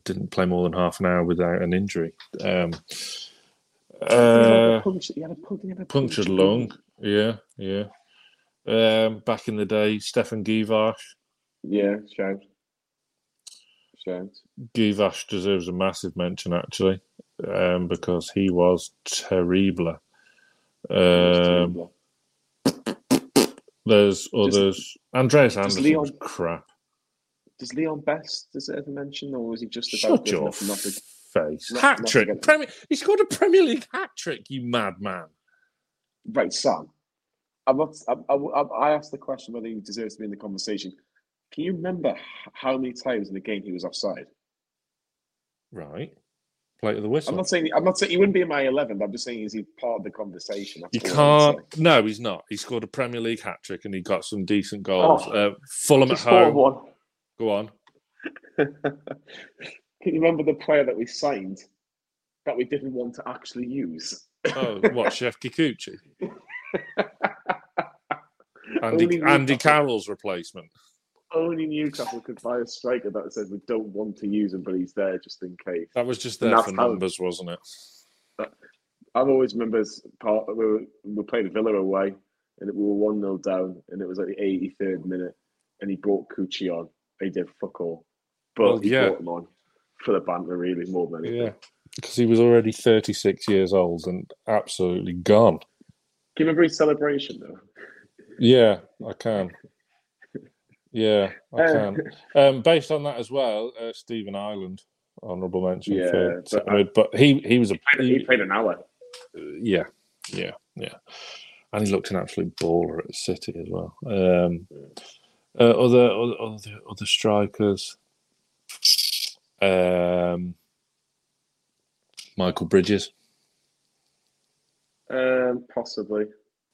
didn't play more than half an hour without an injury. Um, He had a uh, puncture- he had a pu- he had a punctured lung. Yeah, yeah. Um, back in the day, Stéphane Guivarc'h. Yeah, shout. Guivarc'h deserves a massive mention actually, um, because he was terrible. Um, there's others. Andreas Andersson Leon- crap. Does Leon Best deserve a mention, or was he just about Shut your enough to? face. not- Hat trick. Premier, he scored a Premier League hat trick. You madman. Right, Sam. I'm not, I, I, I asked the question whether he deserves to be in the conversation. Can you remember how many times in the game he was offside? Right. Play to the I'm not saying I'm not saying he wouldn't be in my eleven, but I'm just saying is he part of the conversation? That's You can't. No, he's not. He scored a Premier League hat trick and he got some decent goals. Oh. uh, Fulham at Just thought of home. one. Go on. (laughs) Can you remember the player that we signed that we didn't want to actually use? Oh, what Shefki Kuqi? (laughs) Andy, Andy Carroll's replacement. Only Newcastle could buy a striker that says we don't want to use him, but he's there just in case. That was just there for how- numbers, wasn't it? I've always remember part we were, we played Villa away and we were one 0 down and it was like the eighty third minute and he brought Kuqi on. He did fuck all, but Well, he yeah. brought him on for the banter really more than anything. Yeah. Because he was already 36 years old and absolutely gone. Can you remember his celebration though? Yeah, I can. Yeah, I Uh, can. (laughs) Um, based on that as well, uh, Stephen Ireland, honourable mention Yeah, for but I- but he he was a He he- played an hour. yeah, yeah, yeah, and he looked an absolute baller at City as well. Um, uh, other, other other other strikers, um, Michael Bridges. Um, possibly,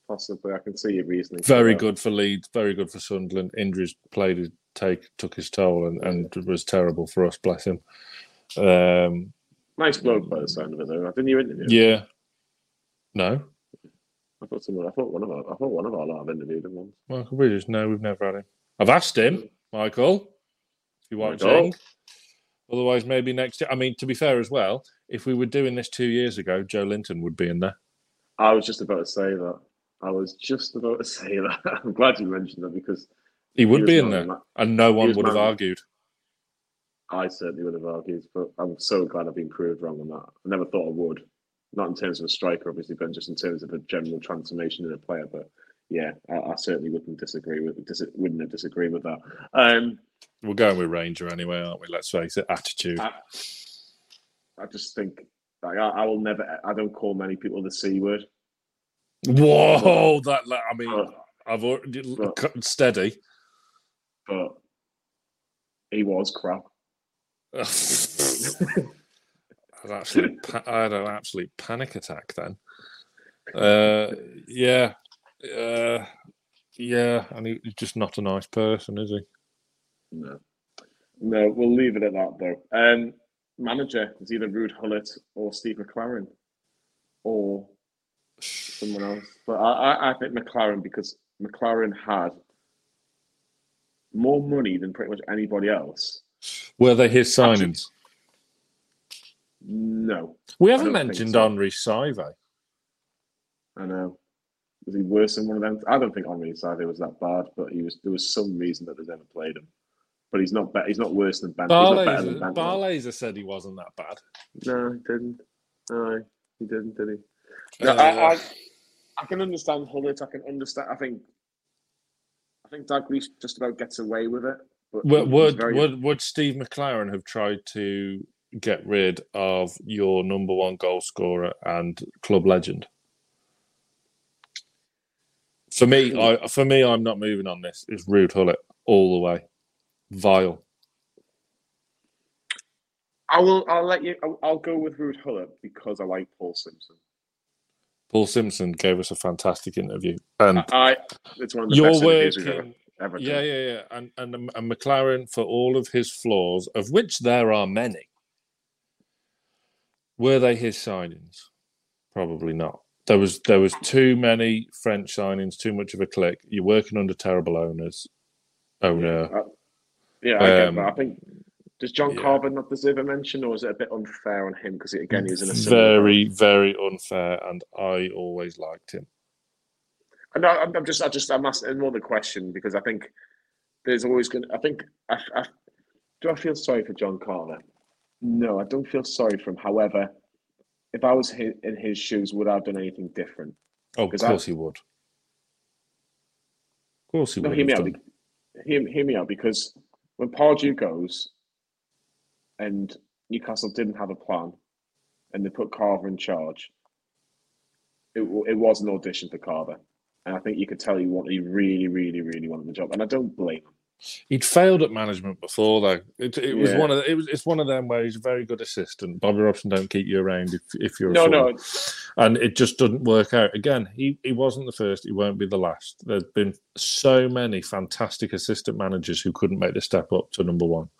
possibly. I can see your reasoning. Very good for Leeds, very good for Sunderland. Injuries played his take took his toll and, and was terrible for us, bless him. Um, Nice bloke by the sound of it though. Didn't you interview? him? yeah. No, I thought someone. I thought one of our. I thought one of our lot have interviewed him once. Michael Bridges. No, we've never had him. I've asked him, Michael, if you're Michael. watching. Otherwise, maybe next year. I mean, to be fair as well, if we were doing this two years ago, Joelinton would be in there. I was just about to say that. I was just about to say that. (laughs) I'm glad you mentioned that because He would was be in there, and no one would have man argued. I certainly would have argued, but I'm so glad I've been proved wrong on that. I never thought I would. Not in terms of a striker, obviously, but just in terms of a general transformation in a player. But yeah, I, I certainly wouldn't disagree with dis- wouldn't have disagreed with that. Um, We're going with Ranger anyway, aren't we? Let's face it, attitude. I, I just think like, I, I will never. I don't call many people the c word. Whoa, that I mean, But, I've already but- steady. but he was crap. (laughs) I had, absolute, (laughs) pa- I had an absolute panic attack then. Uh, yeah, uh, yeah, and he- he's just not a nice person, is he? No, no, we'll leave it at that though. Um, manager is either Ruud Gullit or Steve McClaren, or someone else. But I, I, I think McClaren because McClaren had more money than pretty much anybody else. Were they his signings? No, We haven't mentioned so. Henri Saivet. I know. Was he worse than one of them? I don't think Henri Saivet was that bad, but he was. There was some reason that they never played him. But he's not. Be- he's not worse than Ben. He's not better than Barlaser, Ben. Barlaser said he wasn't that bad. No, he didn't. No, he didn't, did he? No, Uh, I, I, I can understand Gullit. I can understand. I think, I think Dalglish just about gets away with it. But Would would, very- would would Steve McClaren have tried to get rid of your number one goal scorer and club legend? For me, I for me, I'm not moving on this. It's Ruud Gullit all the way. Vile. I will. I'll let you. I'll, I'll go with Ruud Gullit because I like Paul Simpson. Paul Simpson gave us a fantastic interview, and I. It's one of the best interviews we've ever, ever Yeah, done. yeah, yeah, and, and and McClaren for all of his flaws, of which there are many. Were they his signings? Probably not. There was there was too many French signings, too much of a click. You're working under terrible owners. Owner. Yeah, I get Um, that. I think. Does John yeah. Carver not deserve a mention, or is it a bit unfair on him because again he's in a very, very unfair, and I always liked him. And I'm, I'm just, I just, I'm asking more the question because I think there's always going. to I think, I, I, do I feel sorry for John Carver? No, I don't feel sorry for him. However, if I was in his shoes, would I have done anything different? Oh, of course I, he would. Of course he no, would. Hear me, out, hear, hear me out because when Paul Pardew goes and Newcastle didn't have a plan and they put Carver in charge, it, it was an audition for Carver. And I think you could tell he wanted, he really, really, really wanted the job. And I don't blame him. He'd failed at management before, though. It, it was yeah. one of the, it was it's one of them where he's a very good assistant. Bobby Robson don't keep you around if, if you're no no, and it just doesn't work out. Again, he he wasn't the first. He won't be the last. There's been so many fantastic assistant managers who couldn't make the step up to number one.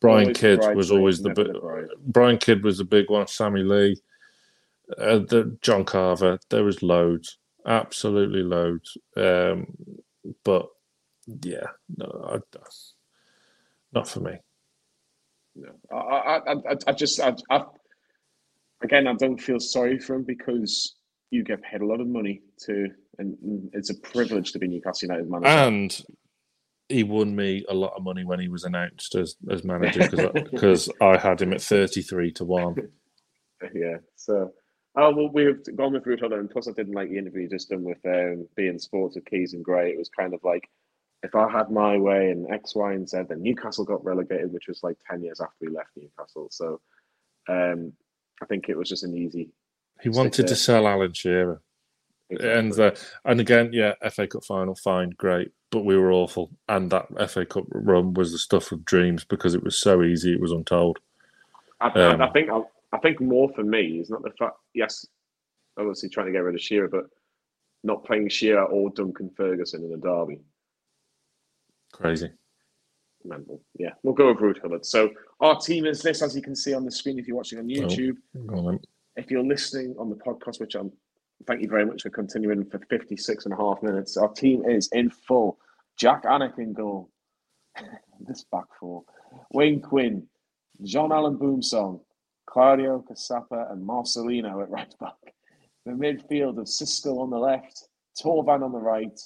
Brian always Kidd was always the big. Brian Kidd was the big one. Sammy Lee, uh, the John Carver. There was loads, absolutely loads. Um, but yeah, no, I, not for me. No, I, I, I, I just, I, I, again, I don't feel sorry for him because you get paid a lot of money to, and it's a privilege to be Newcastle United manager. And he won me a lot of money when he was announced as as manager (laughs) because I, I had him at thirty three to one. (laughs) Yeah, so Oh well, we've gone with Ruud and plus I didn't like the interview just done with um, beIN Sports with Keys and Gray. It was kind of like if I had my way and X, Y, and Z, then Newcastle got relegated, which was like 10 years after we left Newcastle. So um, I think it was just an easy. He wanted to sell Alan Shearer. And uh, and again, yeah, FA Cup final, fine, great, but we were awful. And that FA Cup run was the stuff of dreams because it was so easy, it was untold. I, um, I think I, I think more for me is not the fact. Yes, obviously trying to get rid of Shearer, but not playing Shearer or Duncan Ferguson in a derby. Crazy. Mental. Yeah, we'll go over Ruud Gullit. So our team is this, as you can see on the screen if you're watching on YouTube. Oh, if you're listening on the podcast, which I'm, thank you very much for continuing for 56 and a half minutes. Our team is in full. Jak Alnwick in goal. (laughs) this back four. Wayne Quinn, John Alain Boumsong, Claudio Caçapa, and Marcelino at right back. The midfield of Xisco on the left, Thauvin on the right,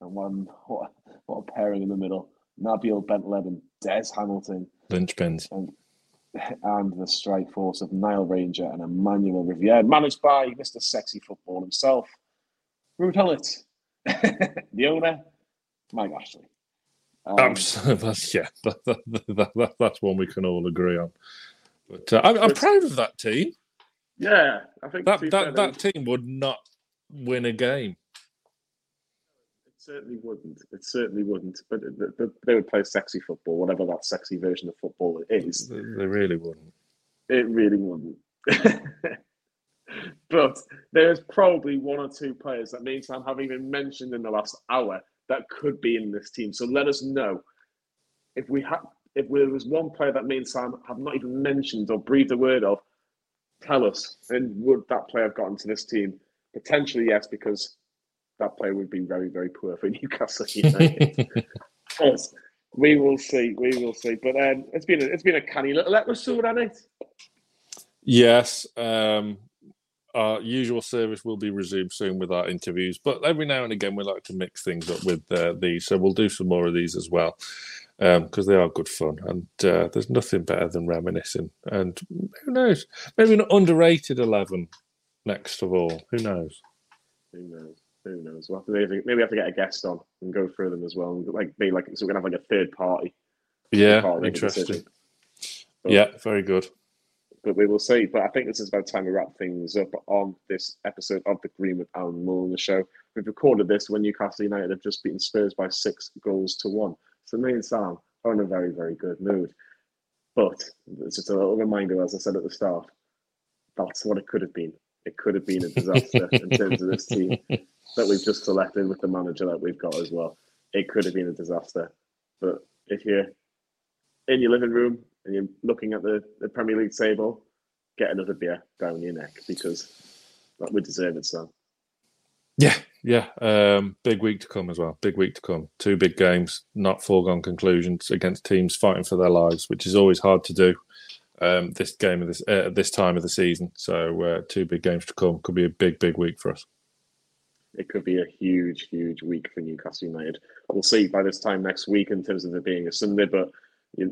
and one what, what a pairing in the middle. Nabil Bentaleb Des Hamilton. Linchpins. And, and the strike force of Nile Ranger and Emmanuel Riviere, managed by Mr. Sexy Football himself, Ruud Gullit, (laughs) the owner, Mike Ashley. Um, Absolutely, (laughs) that's, yeah, (laughs) that, that, that, that's one we can all agree on. But uh, I'm, I'm proud of that team. Yeah, I think that that, that team would not win a game certainly wouldn't. It certainly wouldn't. But they would play sexy football, whatever that sexy version of football it is. They really wouldn't. It really wouldn't. (laughs) but there's probably one or two players that me Sam have even mentioned in the last hour that could be in this team. So let us know if we have if there was one player that me and Sam have not even mentioned or breathed a word of. Tell us, and would that player have gotten to this team? Potentially, yes, because that player would be very, very poor for (laughs) Newcastle (laughs) United. yes, we will see. We will see. But um, it's been a, it's been a canny little episode, hasn't it? Yes. Um, our usual service will be resumed soon with our interviews, but every now and again we like to mix things up with uh, these, so we'll do some more of these as well because um, they are good fun, and uh, there's nothing better than reminiscing. And who knows, maybe an underrated eleven next of all. Who knows? Who knows? Who knows? We'll have to maybe, maybe have to get a guest on and go through them as well. And like be like so we're gonna have like a third party. Yeah, party interesting. But, yeah, very good. But we will see. But I think this is about time to wrap things up on this episode of the Green with Alan Mull the show. We've recorded this when Newcastle United have just beaten Spurs by six goals to one. So me and Sam are in a very, very good mood. But it's just a little reminder, as I said at the start, that's what it could have been. It could have been a disaster in terms of this team (laughs) that we've just selected with the manager that we've got as well. It could have been a disaster. But if you're in your living room and you're looking at the, the Premier League table, get another beer down your neck because that we deserve it, Sam. Yeah, yeah. Um, big week to come as well. Big week to come. Two big games, not foregone conclusions against teams fighting for their lives, which is always hard to do. Um, this game of this uh, this time of the season. So uh, two big games to come. Could be a big, big week for us it could be a huge, huge week for Newcastle United. We'll see by this time next week in terms of it being a Sunday, but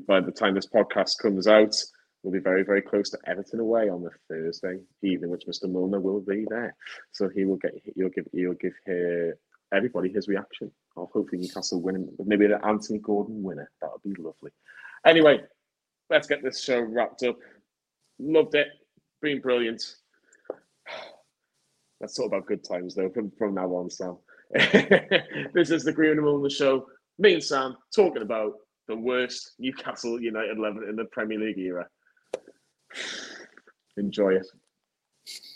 by the time this podcast comes out, we'll be very, very close to Everton away on the Thursday evening, which Mr. Mulliner will be there. So he will get, he'll give, he'll give here everybody his reaction of hopefully Newcastle winning, maybe an Anthony Gordon winner. That would be lovely. Anyway, let's get this show wrapped up. Loved it. Been brilliant. Let's talk about good times though from, from now on, Sam. (laughs) this is the Green and Mulliner show. Me and Sam talking about the worst Newcastle United 11 in the Premier League era. (sighs) Enjoy it.